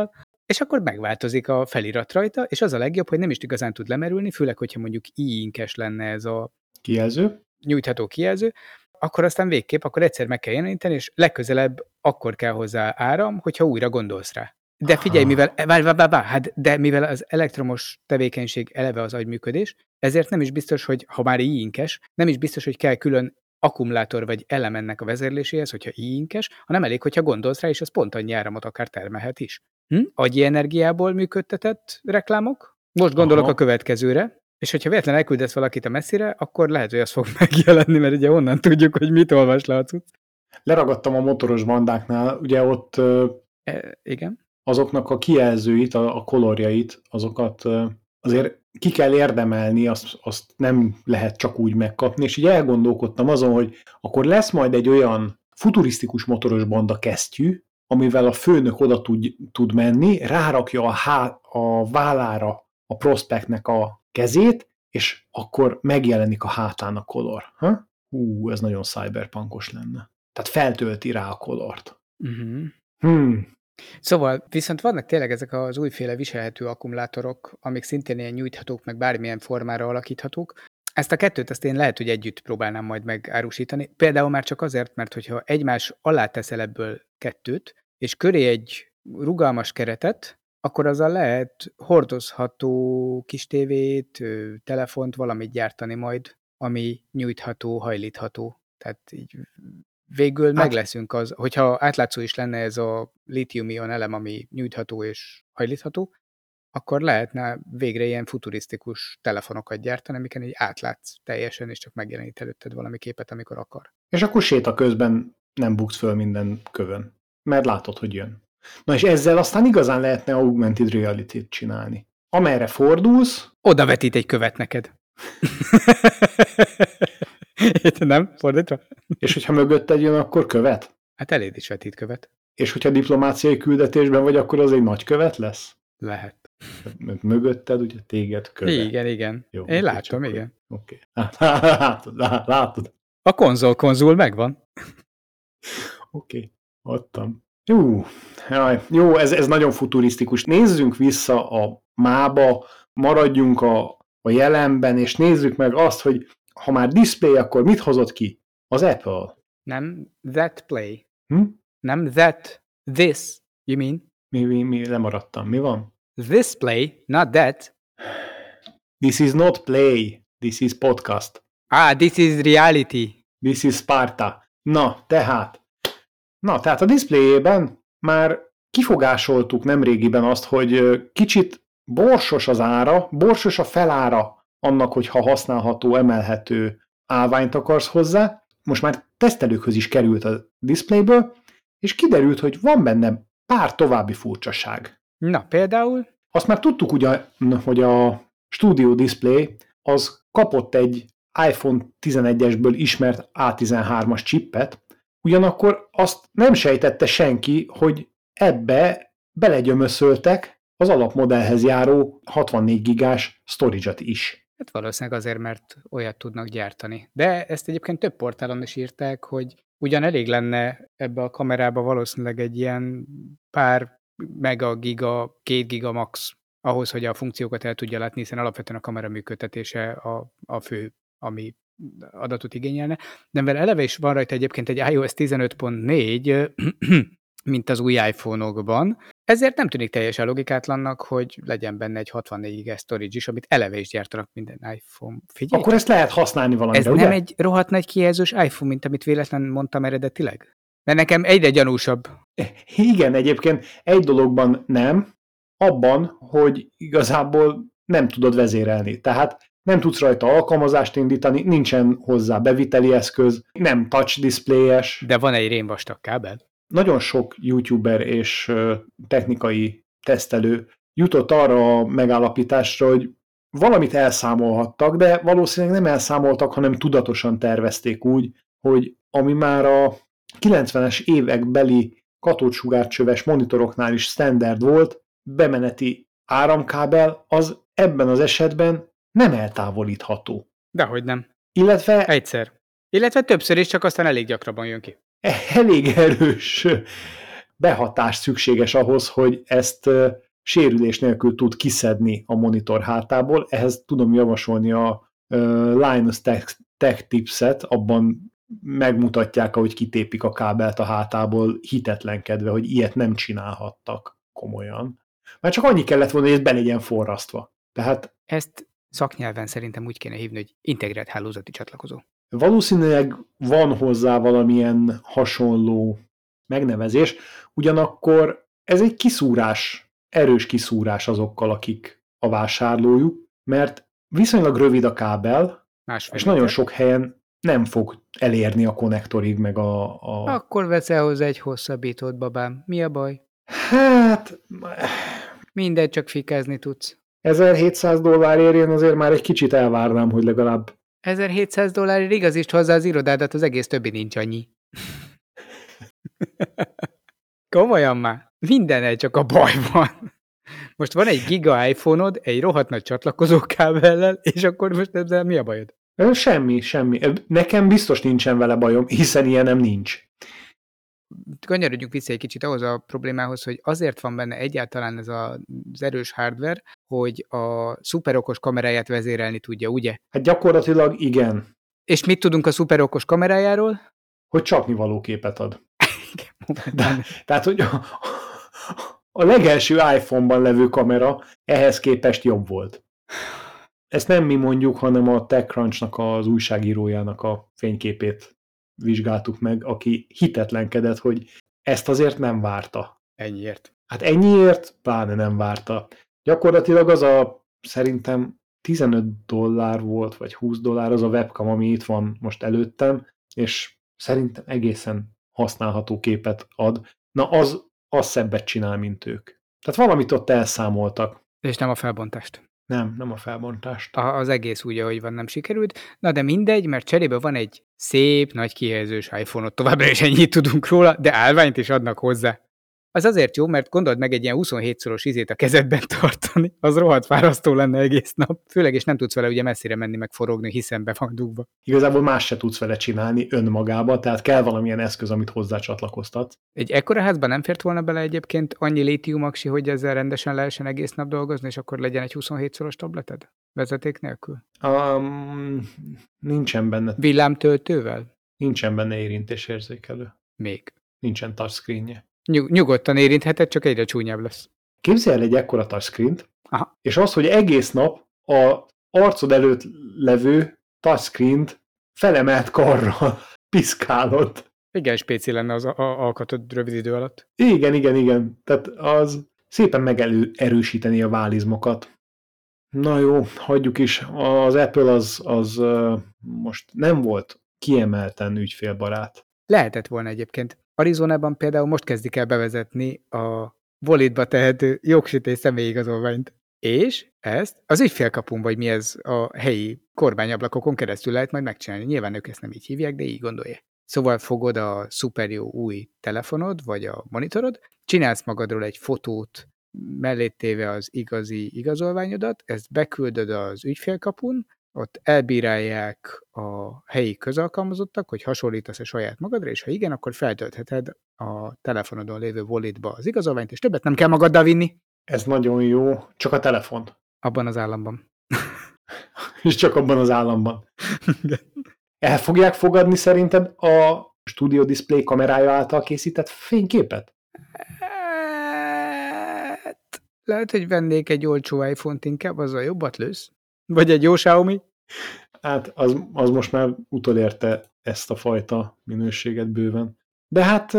és akkor megváltozik a felirat rajta, és az a legjobb, hogy nem is igazán tud lemerülni, főleg, hogyha mondjuk i-inkes lenne ez a kijelző, nyújtható kijelző, akkor aztán végképp, akkor egyszer meg kell jeleníteni, és legközelebb akkor kell hozzá áram, hogyha újra gondolsz rá. De figyelj, mivel, várj, várj, várj, várj, hát, de mivel az elektromos tevékenység eleve az agyműködés, ezért nem is biztos, hogy ha már iinkes, nem is biztos, hogy kell külön akkumulátor vagy elem ennek a vezérléséhez, hogyha iinkes, hanem elég, hogyha gondolsz rá, és az pont annyi áramot akár termelhet is. Hm? Agyi energiából működtetett reklámok? Most gondolok Aha. a következőre, és hogyha véletlenül elküldesz valakit a messzire, akkor lehet, hogy az fog megjelenni, mert ugye onnan tudjuk, hogy mit olvas le a cucc. Leragadtam a motoros bandáknál, ugye ott... E, igen azoknak a kijelzőit, a, a kolorjait, azokat azért ki kell érdemelni, azt, azt nem lehet csak úgy megkapni, és így elgondolkodtam azon, hogy akkor lesz majd egy olyan futurisztikus motoros banda kesztyű, amivel a főnök oda tud, tud menni, rárakja a, há, a vállára a prospektnek a kezét, és akkor megjelenik a hátán a kolor. Ha? Hú, ez nagyon cyberpunkos lenne. Tehát feltölti rá a kolort. Uh-huh. Hmm, Szóval viszont vannak tényleg ezek az újféle viselhető akkumulátorok, amik szintén ilyen nyújthatók, meg bármilyen formára alakíthatók, Ezt a kettőt ezt én lehet, hogy együtt próbálnám majd megárusítani. Például már csak azért, mert hogyha egymás alá teszel ebből kettőt, és köré egy rugalmas keretet, akkor azzal lehet hordozható kis tévét, telefont, valamit gyártani majd, ami nyújtható, hajlítható. Tehát így végül hát, meg leszünk az, hogyha átlátszó is lenne ez a litium-ion elem, ami nyújtható és hajlítható, akkor lehetne végre ilyen futurisztikus telefonokat gyártani, amiken így átlátsz teljesen, és csak megjelenít előtted valami képet, amikor akar. És akkor séta közben nem buksz föl minden kövön, mert látod, hogy jön. Na és ezzel aztán igazán lehetne augmented reality-t csinálni. Amerre fordulsz... Oda vetít egy követ neked. nem? Fordítva? És hogyha mögötted jön, akkor követ? Hát eléd is vetít követ. És hogyha diplomáciai küldetésben vagy, akkor az egy nagy követ lesz? Lehet. Mögötted ugye téged követ. Igen, igen. Jó, Én látom, igen. Oké. Okay. látod, látod. A konzol konzul megvan. Oké, okay. adtam. Jó, jaj, jó ez, ez nagyon futurisztikus. Nézzünk vissza a mába, maradjunk a, a jelenben, és nézzük meg azt, hogy ha már display, akkor mit hozott ki? Az Apple. Nem that play. Hm? Nem that, this, you mean? Mi, mi, mi lemaradtam. Mi van? This play, not that. This is not play. This is podcast. Ah, this is reality. This is Sparta. Na, tehát. Na, tehát a displayében már kifogásoltuk nemrégiben azt, hogy kicsit borsos az ára, borsos a felára annak, hogyha használható, emelhető állványt akarsz hozzá. Most már tesztelőkhöz is került a displayből, és kiderült, hogy van benne pár további furcsaság. Na, például? Azt már tudtuk ugye, hogy a Studio Display az kapott egy iPhone 11-esből ismert A13-as chippet, ugyanakkor azt nem sejtette senki, hogy ebbe belegyömöszöltek az alapmodellhez járó 64 gigás storage is. Hát valószínűleg azért, mert olyat tudnak gyártani. De ezt egyébként több portálon is írták, hogy ugyan elég lenne ebbe a kamerába valószínűleg egy ilyen pár mega, giga, két giga max ahhoz, hogy a funkciókat el tudja látni, hiszen alapvetően a kamera működtetése a, a fő, ami adatot igényelne. De mivel eleve is van rajta egyébként egy iOS 15.4, mint az új iPhone-okban, ezért nem tűnik teljesen logikátlannak, hogy legyen benne egy 64 GB storage is, amit eleve is gyártanak minden iPhone. Figyelj! Akkor ezt lehet használni valamire, Ez ugye? nem egy rohadt nagy kijelzős iPhone, mint amit véletlenül mondtam eredetileg? Mert nekem egyre gyanúsabb. Igen, egyébként egy dologban nem, abban, hogy igazából nem tudod vezérelni. Tehát nem tudsz rajta alkalmazást indítani, nincsen hozzá beviteli eszköz, nem touch displayes. De van egy rémvastag kábel. Nagyon sok youtuber és technikai tesztelő jutott arra a megállapításra, hogy valamit elszámolhattak, de valószínűleg nem elszámoltak, hanem tudatosan tervezték úgy, hogy ami már a 90-es évek beli katócsugárcsöves monitoroknál is standard volt, bemeneti áramkábel, az ebben az esetben nem eltávolítható. Dehogy nem. Illetve... Egyszer. Illetve többször is, csak aztán elég gyakrabban jön ki. Elég erős behatás szükséges ahhoz, hogy ezt sérülés nélkül tud kiszedni a monitor hátából. Ehhez tudom javasolni a Linus Tech, Tech Tipset, abban megmutatják, ahogy kitépik a kábelt a hátából, hitetlenkedve, hogy ilyet nem csinálhattak komolyan. Már csak annyi kellett volna, hogy ez be legyen forrasztva. Tehát ezt szaknyelven szerintem úgy kéne hívni, hogy integrált hálózati csatlakozó. Valószínűleg van hozzá valamilyen hasonló megnevezés, ugyanakkor ez egy kiszúrás, erős kiszúrás azokkal, akik a vásárlójuk, mert viszonylag rövid a kábel, Másfél és nagyon sok helyen nem fog elérni a konnektorig, meg a... a... Akkor veszel hozzá egy hosszabbítót, babám. Mi a baj? Hát... Mindegy, csak fikázni tudsz. 1700 dollárért én azért már egy kicsit elvárnám, hogy legalább... 1700 dollárért igazítsd hozzá az irodádat, az egész többi nincs annyi. Komolyan már. Minden csak a baj van. Most van egy giga iPhone-od, egy rohadt nagy csatlakozókábellel, és akkor most ezzel mi a bajod? Semmi, semmi. Nekem biztos nincsen vele bajom, hiszen ilyenem nincs kanyarodjunk vissza egy kicsit ahhoz a problémához, hogy azért van benne egyáltalán ez a az erős hardware, hogy a szuperokos kameráját vezérelni tudja, ugye? Hát gyakorlatilag igen. És mit tudunk a szuperokos kamerájáról? Hogy csapnivaló képet ad. De, tehát, hogy a, a legelső iPhone-ban levő kamera ehhez képest jobb volt. Ezt nem mi mondjuk, hanem a TechCrunch-nak az újságírójának a fényképét vizsgáltuk meg, aki hitetlenkedett, hogy ezt azért nem várta. Ennyiért. Hát ennyiért pláne nem várta. Gyakorlatilag az a szerintem 15 dollár volt, vagy 20 dollár az a webcam, ami itt van most előttem, és szerintem egészen használható képet ad. Na az, az szebbet csinál, mint ők. Tehát valamit ott elszámoltak. És nem a felbontást. Nem, nem a felbontást. A- Az egész úgy, ahogy van, nem sikerült. Na de mindegy, mert cserébe van egy szép, nagy kihelyezős iPhone-ot, továbbra is ennyit tudunk róla, de állványt is adnak hozzá. Az azért jó, mert gondold meg egy ilyen 27-szoros izét a kezedben tartani, az rohadt fárasztó lenne egész nap. Főleg, és nem tudsz vele ugye messzire menni, meg forogni, hiszen be van dugva. Igazából más se tudsz vele csinálni önmagába, tehát kell valamilyen eszköz, amit hozzá csatlakoztat. Egy ekkora házban nem fért volna bele egyébként annyi létiumaksi, hogy ezzel rendesen lehessen egész nap dolgozni, és akkor legyen egy 27-szoros tableted? Vezeték nélkül? Um, nincsen benne, Villámtöltővel? nincsen benne érintésérzékelő. Még. Nincsen touchscreenje. Nyug- nyugodtan érintheted, csak egyre csúnyább lesz. Képzelj el egy ekkora touchscreen Aha. és az, hogy egész nap a arcod előtt levő touchscreen-t felemelt karral piszkálod. Igen, spéci lenne az alkatod rövid idő alatt. Igen, igen, igen. Tehát az szépen megelő erősíteni a válizmokat. Na jó, hagyjuk is. Az Apple az, az most nem volt kiemelten ügyfélbarát. Lehetett volna egyébként. Arizonában például most kezdik el bevezetni a bolitba tehető jogsítés személyigazolványt. És ezt az ügyfélkapun, vagy mi ez a helyi kormányablakokon keresztül lehet majd megcsinálni. Nyilván ők ezt nem így hívják, de így gondolja. Szóval fogod a szuper jó új telefonod, vagy a monitorod, csinálsz magadról egy fotót, mellé téve az igazi igazolványodat, ezt beküldöd az ügyfélkapun, ott elbírálják a helyi közalkalmazottak, hogy hasonlítasz-e saját magadra, és ha igen, akkor feltöltheted a telefonodon lévő walletba az igazolványt, és többet nem kell magaddal vinni Ez nagyon jó, csak a telefon. abban az államban. És csak abban az államban. El fogják fogadni szerinted a Studio Display kamerája által készített fényképet? Hát, lehet, hogy vennék egy olcsó iPhone-t inkább, azzal jobbat lősz. Vagy egy jó Xiaomi. Hát az, az most már utolérte ezt a fajta minőséget bőven. De hát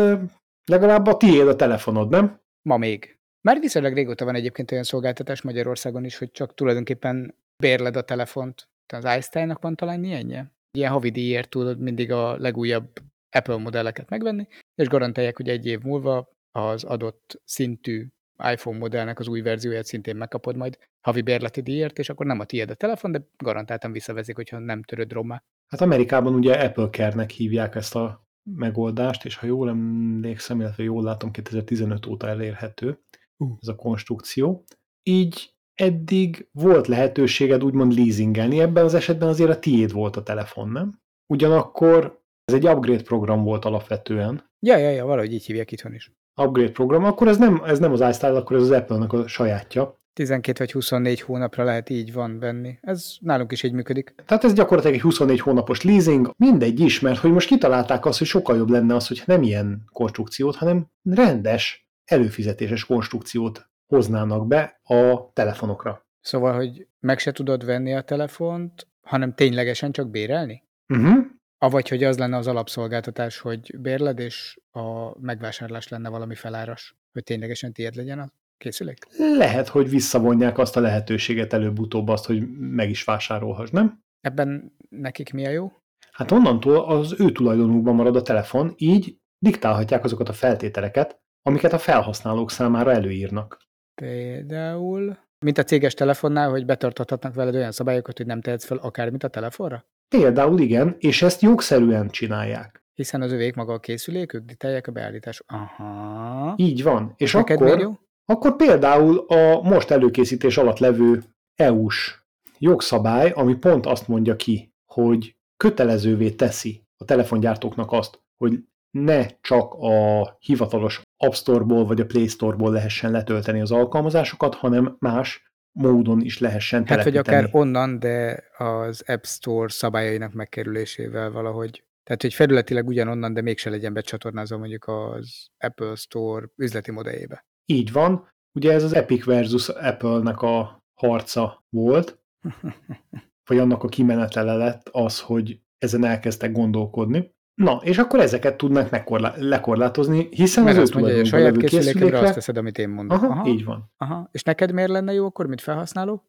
legalább a tiéd a telefonod, nem? Ma még. Már viszonylag régóta van egyébként olyan szolgáltatás Magyarországon is, hogy csak tulajdonképpen bérled a telefont. Te az iStyle-nak van talán ilyenje? Ilyen havi díjért tudod mindig a legújabb Apple modelleket megvenni, és garantálják, hogy egy év múlva az adott szintű iPhone modellnek az új verzióját szintén megkapod majd havi bérleti díjért, és akkor nem a tiéd a telefon, de garantáltan visszavezik, hogyha nem töröd rommá. Hát Amerikában ugye Apple Care-nek hívják ezt a megoldást, és ha jól emlékszem, illetve jól látom, 2015 óta elérhető Uh. ez a konstrukció. Így eddig volt lehetőséged úgymond leasingelni, ebben az esetben azért a tiéd volt a telefon, nem? Ugyanakkor ez egy upgrade program volt alapvetően, Ja, ja, ja, valahogy így hívják itthon is. Upgrade program, akkor ez nem, ez nem az iStyle, akkor ez az Apple-nek a sajátja. 12 vagy 24 hónapra lehet így van venni. Ez nálunk is így működik. Tehát ez gyakorlatilag egy 24 hónapos leasing, mindegy is, mert hogy most kitalálták azt, hogy sokkal jobb lenne az, hogy nem ilyen konstrukciót, hanem rendes, előfizetéses konstrukciót hoznának be a telefonokra. Szóval, hogy meg se tudod venni a telefont, hanem ténylegesen csak bérelni? Uh-huh. Avagy, hogy az lenne az alapszolgáltatás, hogy bérled, és a megvásárlás lenne valami feláras, hogy ténylegesen tiéd legyen a készülék? Lehet, hogy visszavonják azt a lehetőséget előbb-utóbb azt, hogy meg is vásárolhass, nem? Ebben nekik mi a jó? Hát onnantól az ő tulajdonukban marad a telefon, így diktálhatják azokat a feltételeket, amiket a felhasználók számára előírnak. Például, mint a céges telefonnál, hogy betartathatnak veled olyan szabályokat, hogy nem tehetsz fel akármit a telefonra? Például igen, és ezt jogszerűen csinálják. Hiszen az övék maga a készülék, ők diktálják a beállítás. Aha. Így van. És Neked akkor, jó? akkor például a most előkészítés alatt levő EU-s jogszabály, ami pont azt mondja ki, hogy kötelezővé teszi a telefongyártóknak azt, hogy ne csak a hivatalos App Store-ból vagy a Play Store-ból lehessen letölteni az alkalmazásokat, hanem más módon is lehessen Hát, vagy akár onnan, de az App Store szabályainak megkerülésével valahogy. Tehát, hogy felületileg ugyanonnan, de mégse legyen becsatornázva mondjuk az Apple Store üzleti modelljébe. Így van. Ugye ez az Epic versus Apple-nek a harca volt, vagy annak a kimenetele lett az, hogy ezen elkezdtek gondolkodni. Na, és akkor ezeket tudnak megkorlá- lekorlátozni, hiszen Mert az azt mondja, hogy a saját készülékemre azt teszed, amit én mondok. Aha, Aha, így van. Aha. És neked miért lenne jó akkor, mint felhasználó?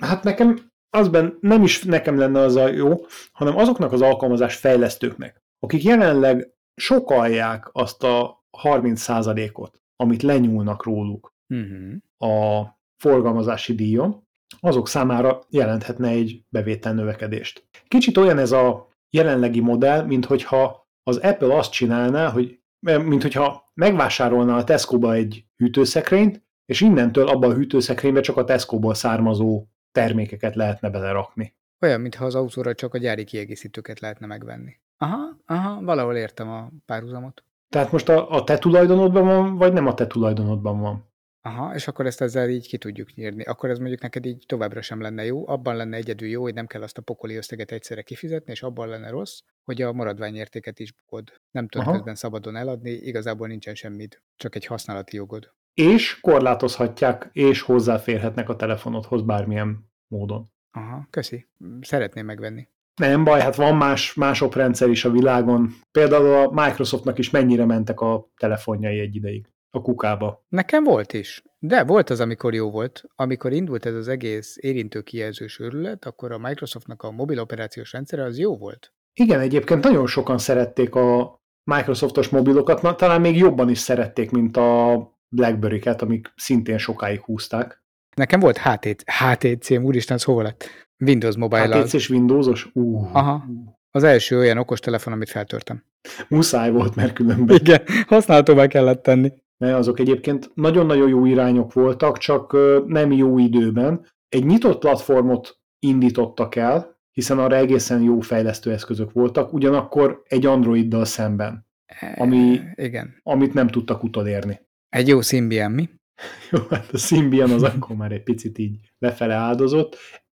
Hát nekem azben nem is nekem lenne az a jó, hanem azoknak az alkalmazás fejlesztőknek, akik jelenleg sokalják azt a 30%-ot, amit lenyúlnak róluk Uh-huh. a forgalmazási díjon, azok számára jelenthetne egy bevétel növekedést. Kicsit olyan ez a jelenlegi modell, mint hogyha az Apple azt csinálná, hogy mint hogyha megvásárolna a Tesco-ba egy hűtőszekrényt, és innentől abba a hűtőszekrénybe csak a Tesco-ból származó termékeket lehetne belerakni. Olyan, mintha az autóra csak a gyári kiegészítőket lehetne megvenni. Aha, aha, valahol értem a párhuzamot. Tehát most a, a te tulajdonodban van, vagy nem a te tulajdonodban van? Aha, és akkor ezt ezzel így ki tudjuk nyírni. Akkor ez mondjuk neked így továbbra sem lenne jó. Abban lenne egyedül jó, hogy nem kell azt a pokoli összeget egyszerre kifizetni, és abban lenne rossz, hogy a maradványértéket is bukod. Nem tudod Aha. közben szabadon eladni, igazából nincsen semmit, csak egy használati jogod. És korlátozhatják, és hozzáférhetnek a telefonodhoz bármilyen módon. Aha, köszi. Szeretném megvenni. Nem baj, hát van más, más oprendszer is a világon. Például a Microsoftnak is mennyire mentek a telefonjai egy ideig a kukába. Nekem volt is. De volt az, amikor jó volt. Amikor indult ez az egész érintő kijelzős őrület, akkor a Microsoftnak a mobil operációs rendszere az jó volt. Igen, egyébként nagyon sokan szerették a Microsoftos mobilokat, talán még jobban is szerették, mint a Blackberry-ket, amik szintén sokáig húzták. Nekem volt HTC, HTC-m, úristen, az hova lett? Windows mobile HTC és Windowsos? Uh, Aha. Az első olyan okostelefon, amit feltörtem. Muszáj volt, mert különben. Igen, használhatóvá kellett tenni. Mert azok egyébként nagyon-nagyon jó irányok voltak, csak nem jó időben. Egy nyitott platformot indítottak el, hiszen arra egészen jó fejlesztő eszközök voltak, ugyanakkor egy Androiddal szemben, Ami- Igen. amit nem tudtak utolérni. Egy jó Symbian, mi? Jó, hát a Symbian az akkor már egy picit így lefele áldozott.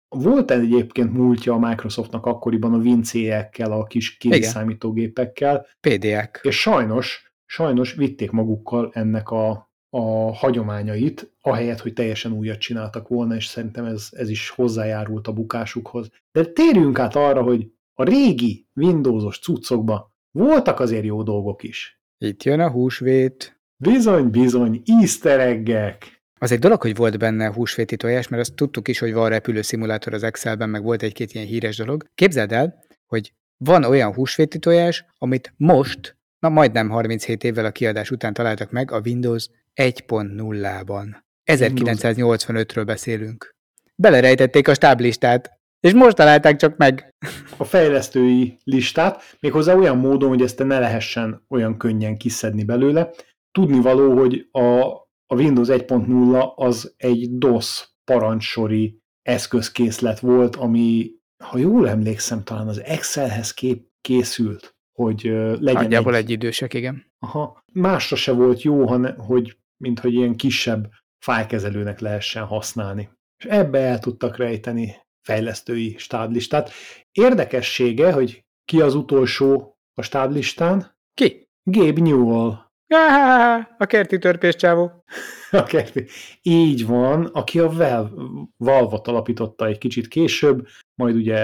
Volt egyébként múltja a Microsoftnak akkoriban a WinCE-ekkel, a kis kéziszámítógépekkel, PDA-k. és sajnos, sajnos vitték magukkal ennek a, a hagyományait, ahelyett, hogy teljesen újat csináltak volna, és szerintem ez, ez is hozzájárult a bukásukhoz. De térjünk át arra, hogy a régi Windowsos cuccokban voltak azért jó dolgok is. Itt jön a húsvét. Bizony, bizony, easter eggek. Az egy dolog, hogy volt benne húsvéti tojás, mert azt tudtuk is, hogy van repülőszimulátor az Excelben, meg volt egy-két ilyen híres dolog. Képzeld el, hogy van olyan húsvéti tojás, amit most, na majdnem 37 évvel a kiadás után találtak meg a Windows 1.0-ban. 1985-ről beszélünk. Belerejtették a stáblistát, és most találták csak meg. a fejlesztői listát, méghozzá olyan módon, hogy ezt ne lehessen olyan könnyen kiszedni belőle. Tudni való, hogy a, a Windows 1.0 az egy DOS parancsori eszközkészlet volt, ami, ha jól emlékszem, talán az Excelhez kép készült, hogy legyen Nagyjából egy, egy idősek, igen. Aha, másra se volt jó, hanem, hogy, mint hogy ilyen kisebb fájkezelőnek lehessen használni. És ebbe el tudtak rejteni fejlesztői stáblistát. Érdekessége, hogy ki az utolsó a stáblistán? Ki? Gabe Newell. A kerti törpés csávó. Okay. Így van, aki a Valve-ot alapította egy kicsit később, majd ugye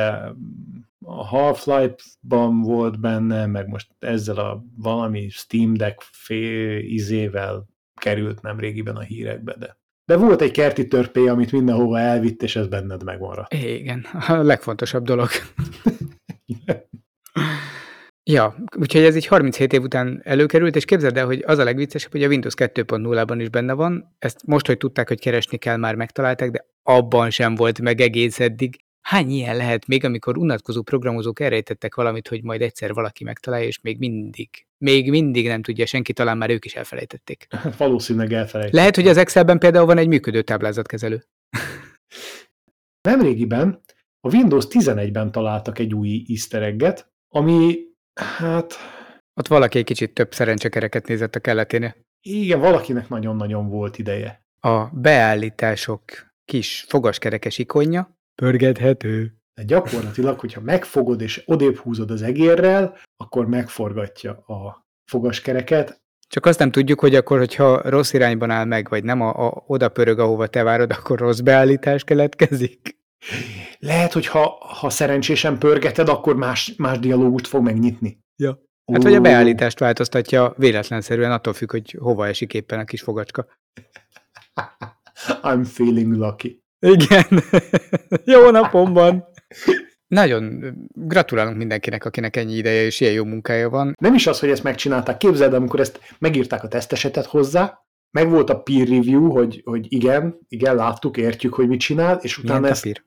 a Half-Life-ban volt benne, meg most ezzel a valami Steam Deck fél izével került nem régiben a hírekbe, de de volt egy kerti törpé, amit mindenhova elvitt, és ez benned megmaradt. Igen, a legfontosabb dolog. Ja, úgyhogy ez így 37 év után előkerült, és képzeld el, hogy az a legviccesebb, hogy a Windows 2.0-ban is benne van. Ezt most, hogy tudták, hogy keresni kell, már megtalálták, de abban sem volt meg egész eddig. Hány ilyen lehet még, amikor unatkozó programozók elrejtettek valamit, hogy majd egyszer valaki megtalálja, és még mindig, még mindig nem tudja senki, talán már ők is elfelejtették. Valószínűleg elfelejtették. Lehet, hogy az Excelben például van egy működő táblázatkezelő. Nemrégiben a Windows 11-ben találtak egy új easter egget, ami, hát, Ott valaki egy kicsit több szerencsekereket nézett a kelleténél. Igen, valakinek nagyon-nagyon volt ideje. A beállítások kis fogaskerekes ikonja pörgethető. De gyakorlatilag, hogyha megfogod és odébb húzod az egérrel, akkor megforgatja a fogaskereket. Csak azt nem tudjuk, hogy akkor, hogyha rossz irányban áll meg, vagy nem a, a, oda pörög, ahova te várod, akkor rossz beállítás keletkezik. Lehet, hogy ha, ha szerencsésen pörgeted, akkor más, más dialógust fog megnyitni. Ja. Hát, hogy a beállítást változtatja véletlenszerűen, attól függ, hogy hova esik éppen a kis fogacska. I'm feeling lucky. Igen. jó napomban. Nagyon gratulálunk mindenkinek, akinek ennyi ideje és ilyen jó munkája van. Nem is az, hogy ezt megcsinálták. Képzeld, amikor ezt megírták a tesztesetet hozzá, meg volt a peer review, hogy, hogy igen, igen, láttuk, értjük, hogy mit csinál, és utána Milyen ezt... tapír?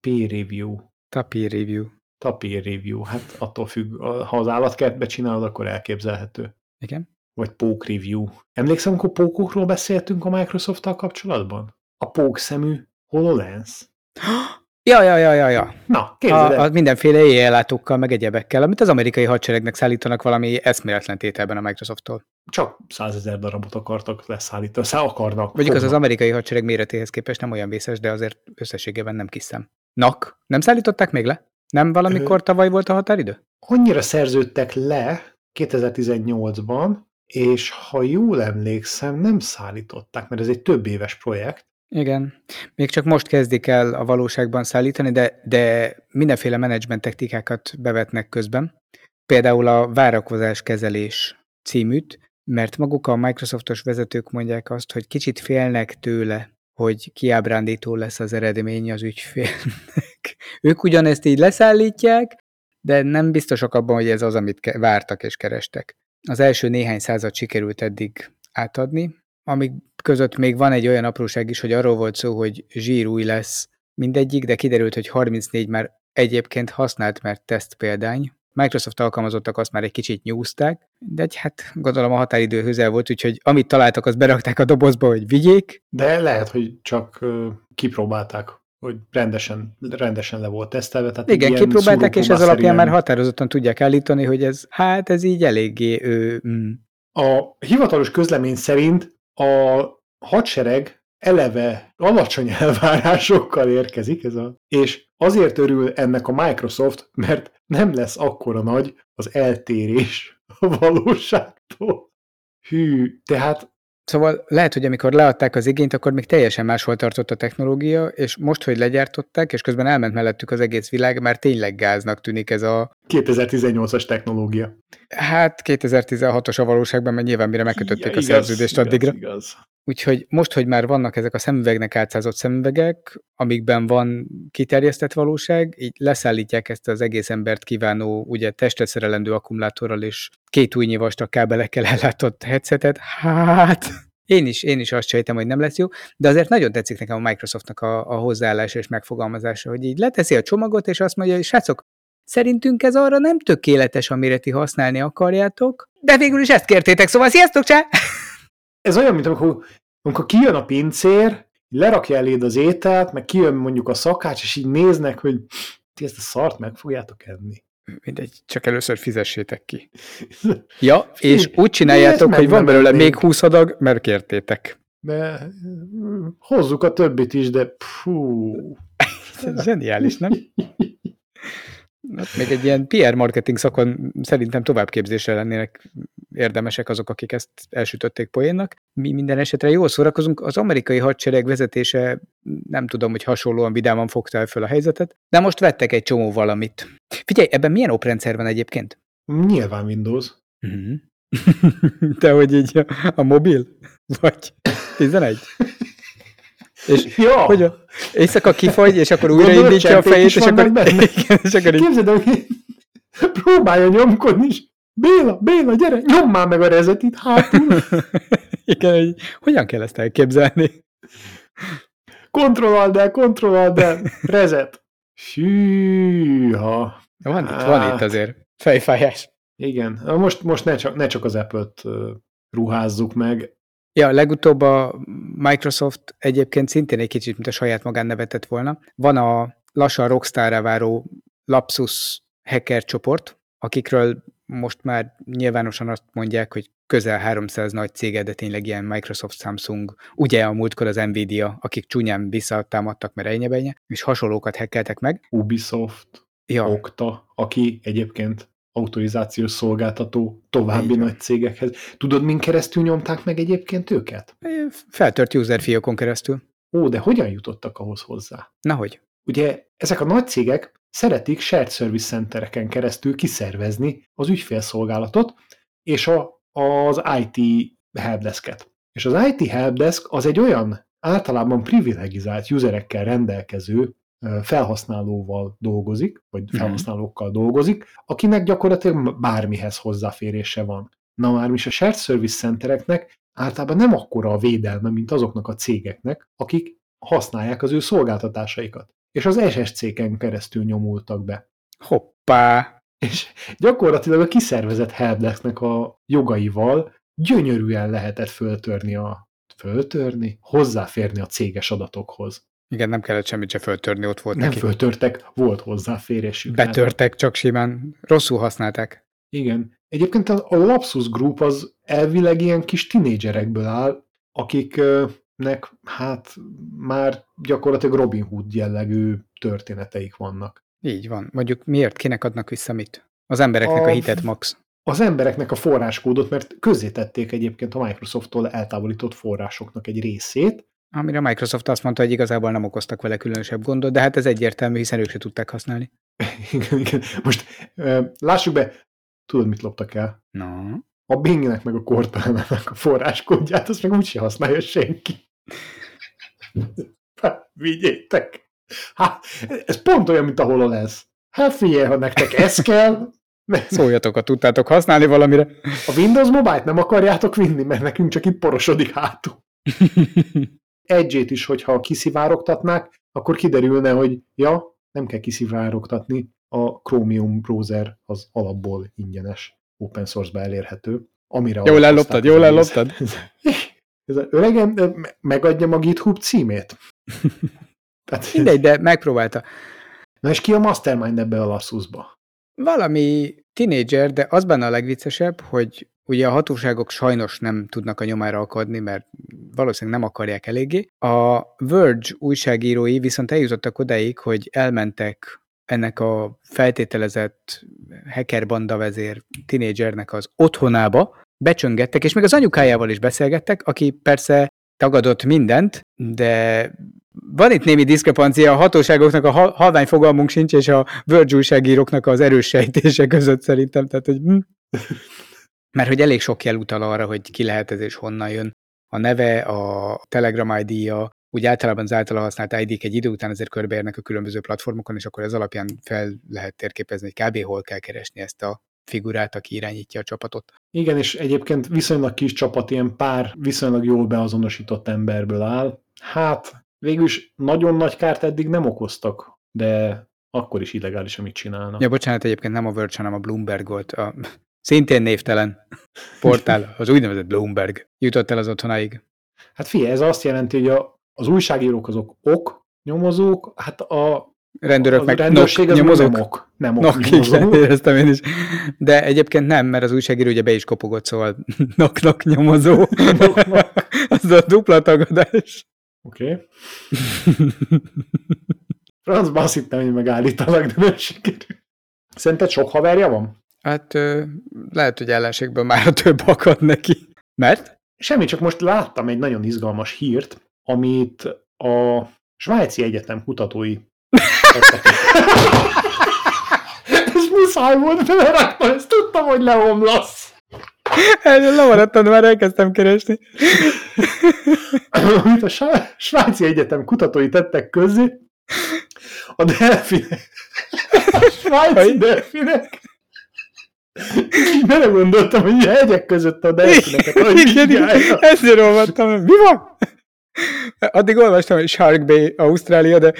Peer review. Tapír review. Tapír review. Hát attól függ, ha az állatkertbe csinálod, akkor elképzelhető. Igen. Vagy poke review. Emlékszem, amikor pókokról beszéltünk a Microsoft-tal kapcsolatban? A pók szemű HoloLens. Ja, ja, ja, ja, ja. Na, képzeld el. A, a mindenféle éjjellátókkal, meg egyebekkel, amit az amerikai hadseregnek szállítanak valami eszméletlen tételben a Microsofttól. Csak százezer darabot akartak leszállítani, szá akarnak. Vagy igaz, az fognak. amerikai hadsereg méretéhez képest nem olyan vészes, de azért összességében nem kis szem. Nak, nem szállították még le? Nem valamikor tavaly volt a határidő? Annyira szerződtek le 2018-ban, és ha jól emlékszem, nem szállították, mert ez egy több éves projekt. Igen. Még csak most kezdik el a valóságban szállítani, de, de mindenféle menedzsment technikákat bevetnek közben. Például a várakozás kezelés címűt, mert maguk a Microsoftos vezetők mondják azt, hogy kicsit félnek tőle, hogy kiábrándító lesz az eredmény az ügyfélnek. ők ugyanezt így leszállítják, de nem biztosak abban, hogy ez az, amit vártak és kerestek. Az első néhány század sikerült eddig átadni, amik között még van egy olyan apróság is, hogy arról volt szó, hogy zsírúj lesz mindegyik, de kiderült, hogy 34 már egyébként használt, mert teszt példány. Microsoft alkalmazottak azt már egy kicsit nyúzták, de egy, hát gondolom a határidő közel volt, úgyhogy amit találtak, azt berakták a dobozba, hogy vigyék. De lehet, hogy csak ö, kipróbálták, hogy rendesen, rendesen le volt tesztelve. Tehát Igen, kipróbálták, és ez alapján már határozottan tudják állítani, hogy ez, hát ez így eléggé, ő, mm, A hivatalos közlemény szerint a hadsereg eleve alacsony elvárásokkal érkezik, ez a, és azért örül ennek a Microsoft, mert nem lesz akkora nagy az eltérés a valóságtól. Hű, tehát Szóval lehet, hogy amikor leadták az igényt, akkor még teljesen máshol tartott a technológia, és most, hogy legyártották, és közben elment mellettük az egész világ, már tényleg gáznak tűnik ez a, 2018-as technológia. hát 2016-os a valóságban, mert nyilván mire megkötötték Ja, a szerződést igaz, addigra. Igaz. Úgyhogy most, hogy már vannak ezek a szemüvegnek átszázott szemüvegek, amikben van kiterjesztett valóság, így leszállítják ezt az egész embert kívánó, ugye testre szerelendő akkumulátorral és két újnyi vastag kábelekkel ellátott headsetet. Hát, én is, én is azt sejtem, hogy nem lesz jó, de azért nagyon tetszik nekem a Microsoftnak a, a hozzáállása és megfogalmazása, hogy így leteszi a csomagot, és azt mondja, hogy srácok, szerintünk ez arra nem tökéletes, amire ti használni akarjátok, de végül is ezt kértétek, szóval sziasztok, csá! Ez olyan, mint amikor, amikor kijön a pincér, lerakja eléd az ételt, meg kijön mondjuk a szakács, és így néznek, hogy ti ezt a szart meg fogjátok enni. Mindegy, csak először fizessétek ki. Ja, és úgy csináljátok, hogy van belőle még 20 adag, mert kértétek. De hozzuk a többit is, de fú. Zseniális, nem? Hát még egy ilyen PR marketing szakon szerintem továbbképzésre lennének érdemesek azok, akik ezt elsütötték poénnak. Mi minden esetre jól szórakozunk. Az amerikai hadsereg vezetése nem tudom, hogy hasonlóan vidáman fogta el föl a helyzetet, de most vettek egy csomó valamit. Figyelj, ebben milyen oprendszer van egyébként? Nyilván Windows. Mhm. Te hogy így a, a mobil? Vagy 11? És Ja, hogy a, éjszaka kifagy, és akkor újraindítja a fejét, és akkor, igen, és akkor így, képzeld el, hogy próbálja nyomkodni, és Béla, Béla, gyere, nyom már meg a rezetit hátul. igen, hogy hogyan kell ezt elképzelni? Kontrollald el, kontrollald el, rezet. Hűha. Van itt, van Hát. itt azért fejfájás. Igen, most, most ne, csak, ne csak az Apple-t ruházzuk meg. Ja, legutóbb a Microsoft egyébként szintén egy kicsit, mint a saját magán nevetett volna. Van a lassan rockstarra váró Lapsus hacker csoport, akikről most már nyilvánosan azt mondják, hogy közel 300 nagy céget, de tényleg ilyen Microsoft, Samsung, ugye a múltkor az Nvidia, akik csúnyán visszatámadtak, mert ennyi és hasonlókat hekkeltek meg. Ubisoft, ja. Okta, aki egyébként autorizációs szolgáltató további Igen. nagy cégekhez. Tudod, min keresztül nyomták meg egyébként őket? Feltört user fiókon keresztül. Ó, de hogyan jutottak ahhoz hozzá? Nahogy? Ugye ezek a nagy cégek szeretik shared service centereken keresztül kiszervezni az ügyfélszolgálatot és a, az IT helpdesket. És az IT helpdesk az egy olyan általában privilegizált userekkel rendelkező felhasználóval dolgozik, vagy mhm. felhasználókkal dolgozik, akinek gyakorlatilag bármihez hozzáférése van. Na már is a shared service centereknek általában nem akkora a védelme, mint azoknak a cégeknek, akik használják az ő szolgáltatásaikat. És az SSC-ken keresztül nyomultak be. Hoppá! És gyakorlatilag a kiszervezett helpdesknek a jogaival gyönyörűen lehetett föltörni a föltörni, hozzáférni a céges adatokhoz. Igen, nem kellett semmit se föltörni, ott volt Nem neki. föltörtek, volt hozzáférésük. Betörtek, csak simán rosszul használták. Igen. Egyébként a, Lapsus Group az elvileg ilyen kis tinédzserekből áll, akiknek hát már gyakorlatilag Robin Hood jellegű történeteik vannak. Így van. Mondjuk miért? Kinek adnak vissza mit? Az embereknek a, a hitet max. Az embereknek a forráskódot, mert közzétették egyébként a Microsofttól eltávolított forrásoknak egy részét, Amire a Microsoft azt mondta, hogy igazából nem okoztak vele különösebb gondot, de hát ez egyértelmű, hiszen ők se tudták használni. igen, igen. Most lássuk be, tudod, mit loptak el? No. A Bingnek meg a Cortana-nak a forráskódját, azt meg úgyse használja senki. Vigyétek! Hát, ez pont olyan, mint ahol lesz. Hát figyelj, ha nektek ez kell, Szóljatok, ha tudtátok használni valamire. A Windows Mobile-t nem akarjátok vinni, mert nekünk csak itt porosodik hátul. Edge-ét is, hogyha kiszivárogtatnák, akkor kiderülne, hogy ja, nem kell kiszivárogtatni, a Chromium browser az alapból ingyenes, open source-ba elérhető. Amire jól elloptad, jól elloptad. Öregem megadjam a GitHub címét? Tehát, Mindegy, de megpróbálta. Na és ki a mastermind ebbe a lasszusba? Valami tinédzser, de az benne a legviccesebb, hogy ugye a hatóságok sajnos nem tudnak a nyomára akadni, mert valószínűleg nem akarják eléggé. A Verge újságírói viszont eljutottak odáig, hogy elmentek ennek a feltételezett hackerbanda vezér tinédzsernek az otthonába, becsöngettek, és még az anyukájával is beszélgettek, aki persze tagadott mindent, de van itt némi diszkrepancia a hatóságoknak a halvány fogalmunk sincs, és a Verge újságíróknak az erős sejtése között szerintem, tehát hogy hm. Mert hogy elég sok jel utal arra, hogy ki lehet ez és honnan jön. A neve, a Telegram ID-ja, úgy általában az általa használt ID-k egy idő után azért körbeérnek a különböző platformokon, és akkor ez alapján fel lehet térképezni, hogy kb. hol kell keresni ezt a figurát, aki irányítja a csapatot. Igen, és egyébként viszonylag kis csapat, ilyen pár viszonylag jól beazonosított emberből áll. Hát, végülis nagyon nagy kárt eddig nem okoztak, de akkor is illegális, amit csinálnak. Ja, bocsánat, egyébként nem a Verge, hanem a Bloomberg volt a szintén névtelen portál, az úgynevezett Bloomberg jutott el az otthonáig. Hát figyelj, ez azt jelenti, hogy a, az újságírók azok ok nyomozók, hát a rendőrök meg rendőrség nok, nyomozók. Nem ok, nem ok nok, nyomozók. éreztem én is. De egyébként nem, mert az újságíró ugye be is kopogott, szóval nok-nok nyomozó. az a dupla tagadás. Oké. Okay. Francba azt hittem, hogy megállítanak, de nem sikerül. Szerinted sok haverja van? Hát lehet, hogy ellenségből már több akad neki. Mert? Semmi, csak most láttam egy nagyon izgalmas hírt, amit a Svájci Egyetem kutatói Ez muszáj volt beleraknom, ezt tudtam, hogy leomlasz. Erről lemaradtam, már elkezdtem keresni. Amit a Svájci Egyetem kutatói tettek közé, a delfinek, a svájci delfinek Bele gondoltam, hogy a hegyek között a delfineket. Igen, igen, ezért olvastam, mi van? Addig olvastam, hogy Shark Bay, Ausztrália, de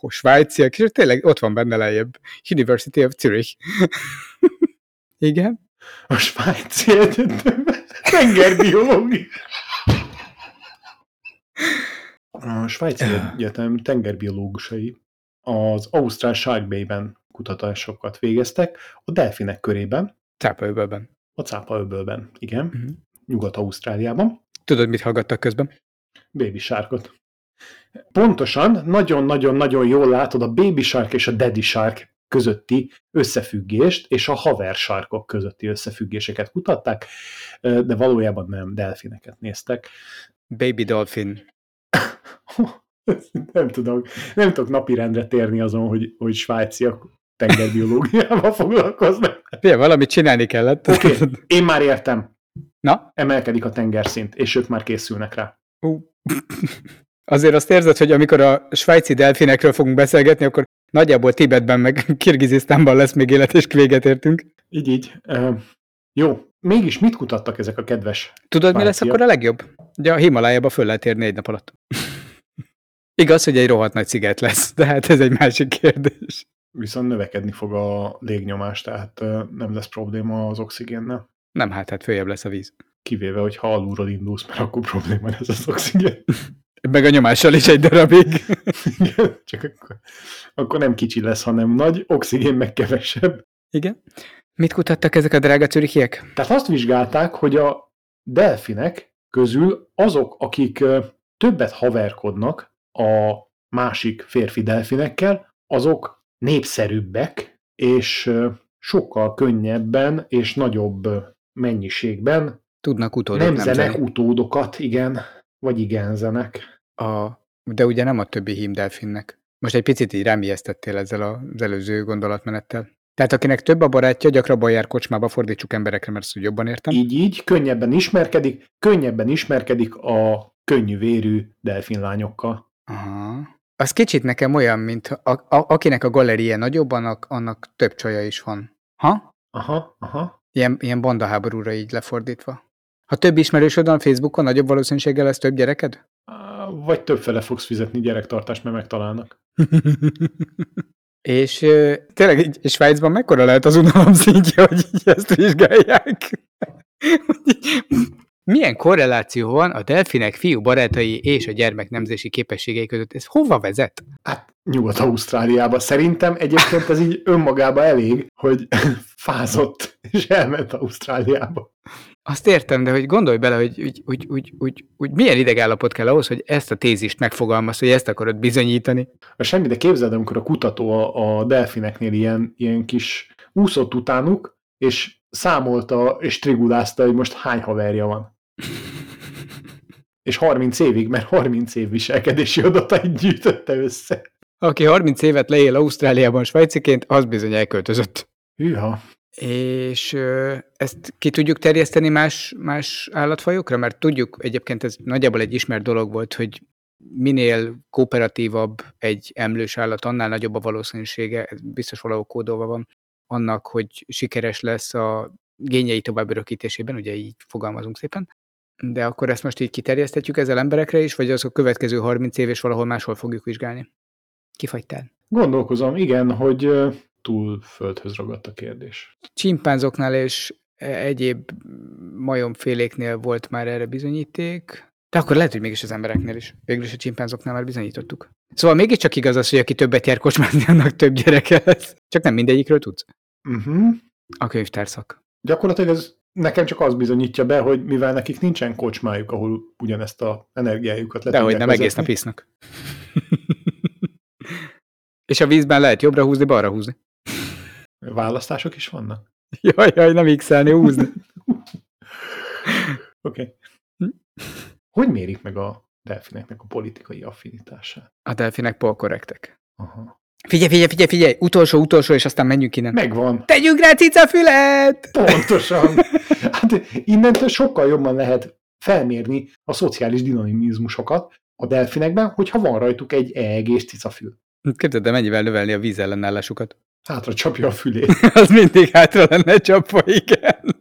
oh, svájciak, és tényleg ott van benne lejjebb. University of Zurich. Igen? A svájci egyetemben tengerbiológia. A svájci egyetem tengerbiológusai az Ausztrál Shark Bay-ben kutatásokat végeztek a delfinek körében. Cápaöbölben. A cápa öbölben, igen. Mhm. Nyugat-Ausztráliában. Tudod, mit hallgattak közben? Baby Sharkot. Pontosan, nagyon-nagyon-nagyon jól látod a Baby Shark és a Daddy Shark közötti összefüggést, és a haver sarkok közötti összefüggéseket kutatták, de valójában nem, delfineket néztek. Baby Dolphin. nem tudok, nem tudok napirendre térni azon, hogy, hogy svájciak tengerbiológiával foglalkoznak. Fia, valamit csinálni kellett. Okay, én már értem. Na? Emelkedik a tengerszint, és ők már készülnek rá. Uh. Azért azt érzed, hogy amikor a svájci delfinekről fogunk beszélgetni, akkor nagyjából Tibetben meg Kirgizisztánban lesz még élet, és véget értünk. Így, így. Uh, jó. Mégis mit kutattak ezek a kedves Tudod, mi lesz akkor a legjobb? Ugye a Himalájába föl lehet érni egy nap alatt. Igaz, hogy egy rohadt nagy sziget lesz, de hát ez egy másik kérdés. Viszont növekedni fog a légnyomás, tehát nem lesz probléma az oxigénnel. Nem, hát, hát följebb lesz a víz. Kivéve, hogy ha alulról indulsz, mert akkor probléma lesz az oxigén. Meg a nyomással is egy darabig. Igen, csak akkor, akkor nem kicsi lesz, hanem nagy, oxigén meg kevesebb. Igen. Mit kutattak ezek a drága czürichiek? Tehát azt vizsgálták, hogy a delfinek közül azok, akik többet haverkodnak a másik férfi delfinekkel, azok népszerűbbek, és sokkal könnyebben és nagyobb mennyiségben tudnak utódok nemzenek nemzeni. utódokat, igen, vagy igenzenek. A, de ugye nem a többi hímdelfinnek. Most egy picit így rám ijesztettél ezzel az előző gondolatmenettel. Tehát akinek több a barátja, gyakrabban jár kocsmába, fordítsuk emberekre, mert ezt úgy jobban értem. Így, így, könnyebben ismerkedik, könnyebben ismerkedik a könnyű vérű delfinlányokkal. Aha. Az kicsit nekem olyan, mint a, a, akinek a galeria nagyobb, annak, annak több csaja is van. Ha? Aha, aha. Ilyen, ilyen bandaháborúra így lefordítva. Ha több ismerősöd van Facebookon, nagyobb valószínűséggel lesz több gyereked? Vagy többfele fogsz fizetni gyerektartást, mert megtalálnak. És tényleg így Svájcban mekkora lehet az unalom szintje, hogy így ezt vizsgálják? Milyen korreláció van a delfinek fiú barátai és a gyermek nemzési képességei között? Ez hova vezet? Hát Nyugat-Ausztráliába. Szerintem egyébként ez így önmagába elég, hogy fázott és elment Ausztráliába. Azt értem, de hogy gondolj bele, hogy, hogy, hogy, hogy, hogy, hogy milyen idegállapot kell ahhoz, hogy ezt a tézist megfogalmaz, hogy ezt akarod bizonyítani. A semmi, de képzeld, amikor a kutató a, a delfineknél ilyen, ilyen kis úszott utánuk, és számolta és trigulázta, hogy most hány haverja van. és 30 évig, mert 30 év viselkedési adatait gyűjtötte össze. Aki 30 évet leél Ausztráliában svájciként, az bizony elköltözött. Hűha. És ezt ki tudjuk terjeszteni más, más állatfajokra? Mert tudjuk, egyébként ez nagyjából egy ismert dolog volt, hogy minél kooperatívabb egy emlős állat, annál nagyobb a valószínűsége, ez biztos valahol kódolva van, annak, hogy sikeres lesz a gényei tovább örökítésében, ugye így fogalmazunk szépen. De akkor ezt most így kiterjesztetjük ezzel emberekre is, vagy az a következő 30 év és valahol máshol fogjuk vizsgálni? Kifagytál? Gondolkozom, igen, hogy túl földhöz ragadt a kérdés. Csimpánzoknál és e, egyéb majomféléknél volt már erre bizonyíték, de akkor lehet, hogy mégis az embereknél is. Végül is a csimpánzoknál már bizonyítottuk. Szóval mégiscsak igaz az, hogy aki többet jár kocsmázni, annak több gyereke lesz. Csak nem mindegyikről tudsz. Uh-huh. A könyvtárszak. Gyakorlatilag ez nekem csak az bizonyítja be, hogy mivel nekik nincsen kocsmájuk, ahol ugyanezt a energiájukat le De hogy nem vezetni. egész nap isznak. És a vízben lehet jobbra húzni, balra húzni. Választások is vannak? Jaj, jaj, nem x húzni. Oké. Okay. Hogy mérik meg a delfineknek a politikai affinitását? A delfinek polkorrektek. Aha. Figyelj, figyelj, figyelj, figyelj, utolsó, utolsó, és aztán menjünk innen. Megvan. Tegyünk rá cicafület! Pontosan. Hát innentől sokkal jobban lehet felmérni a szociális dinamizmusokat a delfinekben, hogyha van rajtuk egy EEG-s cicafül. Képzeld, de mennyivel növelni a vízellenállásukat? Hátra csapja a fülét. az mindig hátra lenne csapva, igen.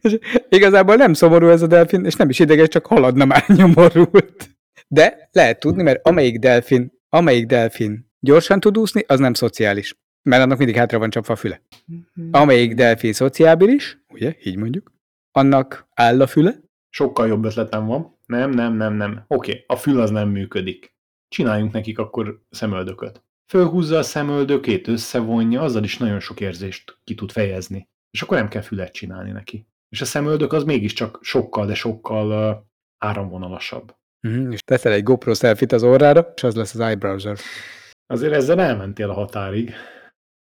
és igazából nem szomorú ez a delfin, és nem is ideges, csak haladna már nyomorult. De lehet tudni, mert amelyik delfin, amelyik delfin gyorsan tud úszni, az nem szociális. Mert annak mindig hátra van csapva a füle. Mhm. Amelyik delfin szociábilis, ugye, így mondjuk, annak áll a füle. Sokkal jobb ötletem van. Nem, nem, nem, nem. Oké, okay, a fül az nem működik csináljunk nekik akkor szemöldököt. Fölhúzza a szemöldökét, összevonja, azzal is nagyon sok érzést ki tud fejezni. És akkor nem kell fület csinálni neki. és a szemöldök az mégiscsak sokkal, de sokkal uh, áramvonalasabb. Mm, és teszel egy GoPro selfit az orrára, és az lesz az iBrowser. Azért ezzel elmentél a határig.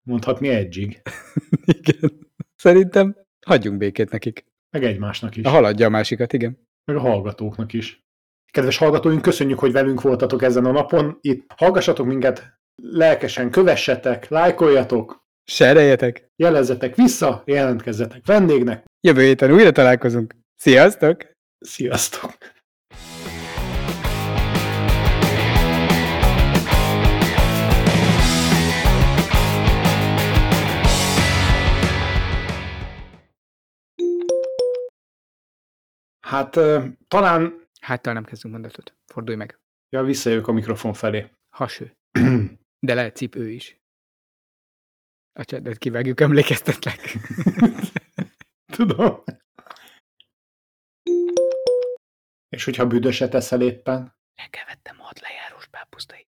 Mondhatni egyig. igen. Szerintem hagyjunk békét nekik. Meg egymásnak is. A haladja a másikat, igen. Meg a hallgatóknak is. Kedves hallgatóink, köszönjük, hogy velünk voltatok ezen a napon. Itt hallgassatok minket, lelkesen kövessetek, lájkoljatok, Sereljetek! jelezzetek vissza, jelentkezzetek vendégnek. Jövő héten újra találkozunk. Sziasztok! Sziasztok! Hát talán Háttal nem kezdünk mondatot. Fordulj meg. ja, visszajövök a mikrofon felé. Haső. De lehet cipő is. A csedet kivágjuk, emlékeztetlek. Tudom. És hogyha büdöset eszel éppen, Elkevettem hat lejárós pápusztai.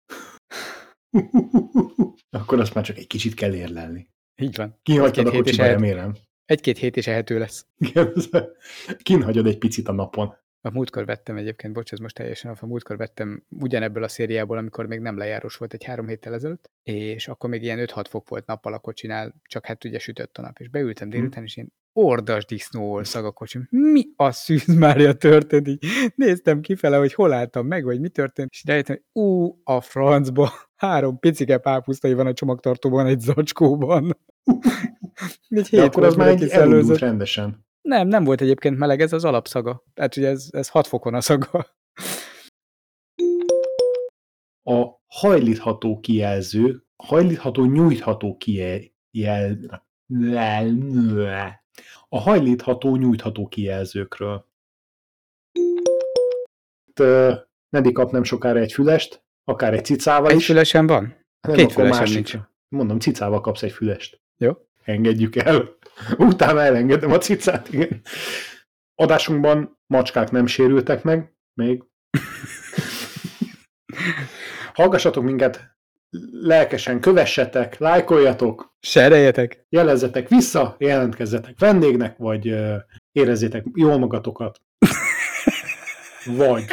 akkor azt már csak egy kicsit kell érlelni. Így van. Kihagytad a kocsiba, remélem. Egy-két hét is ehető lesz. Igen, egy picit a napon. A múltkor vettem egyébként, bocs, ez most teljesen a múltkor vettem ugyanebből a szériából, amikor még nem lejárós volt egy három héttel ezelőtt, és akkor még ilyen 5-6 fok volt nappal a kocsinál, csak hát ugye sütött a nap, és beültem délután, és ilyen ordas disznó szag a kocsim. Mi a szűz Mária történt? Így néztem kifele, hogy hol álltam meg, vagy mi történt, és rájöttem, hogy ú, a francba, három picike pápusztai van a csomagtartóban, egy zacskóban. Egy De akkor az már egy elindult rendesen. Nem, nem volt egyébként meleg, ez az alapszaga. Tehát ugye ez, ez 6 fokon a szaga. A hajlítható kijelző, hajlítható nyújtható kijel... A hajlítható nyújtható kijelzőkről. Nedi kap nem sokára egy fülest, akár egy cicával Egy is. fülesen van? Nem, két másik. nincs. Mondom, cicával kapsz egy fülest. Jó. Engedjük el. Utána elengedem a cicát, igen. Adásunkban macskák nem sérültek meg, még. Hallgassatok minket, lelkesen kövessetek, lájkoljatok, Sereljetek! jelezzetek vissza, jelentkezzetek vendégnek, vagy érezzétek jól magatokat. Vagy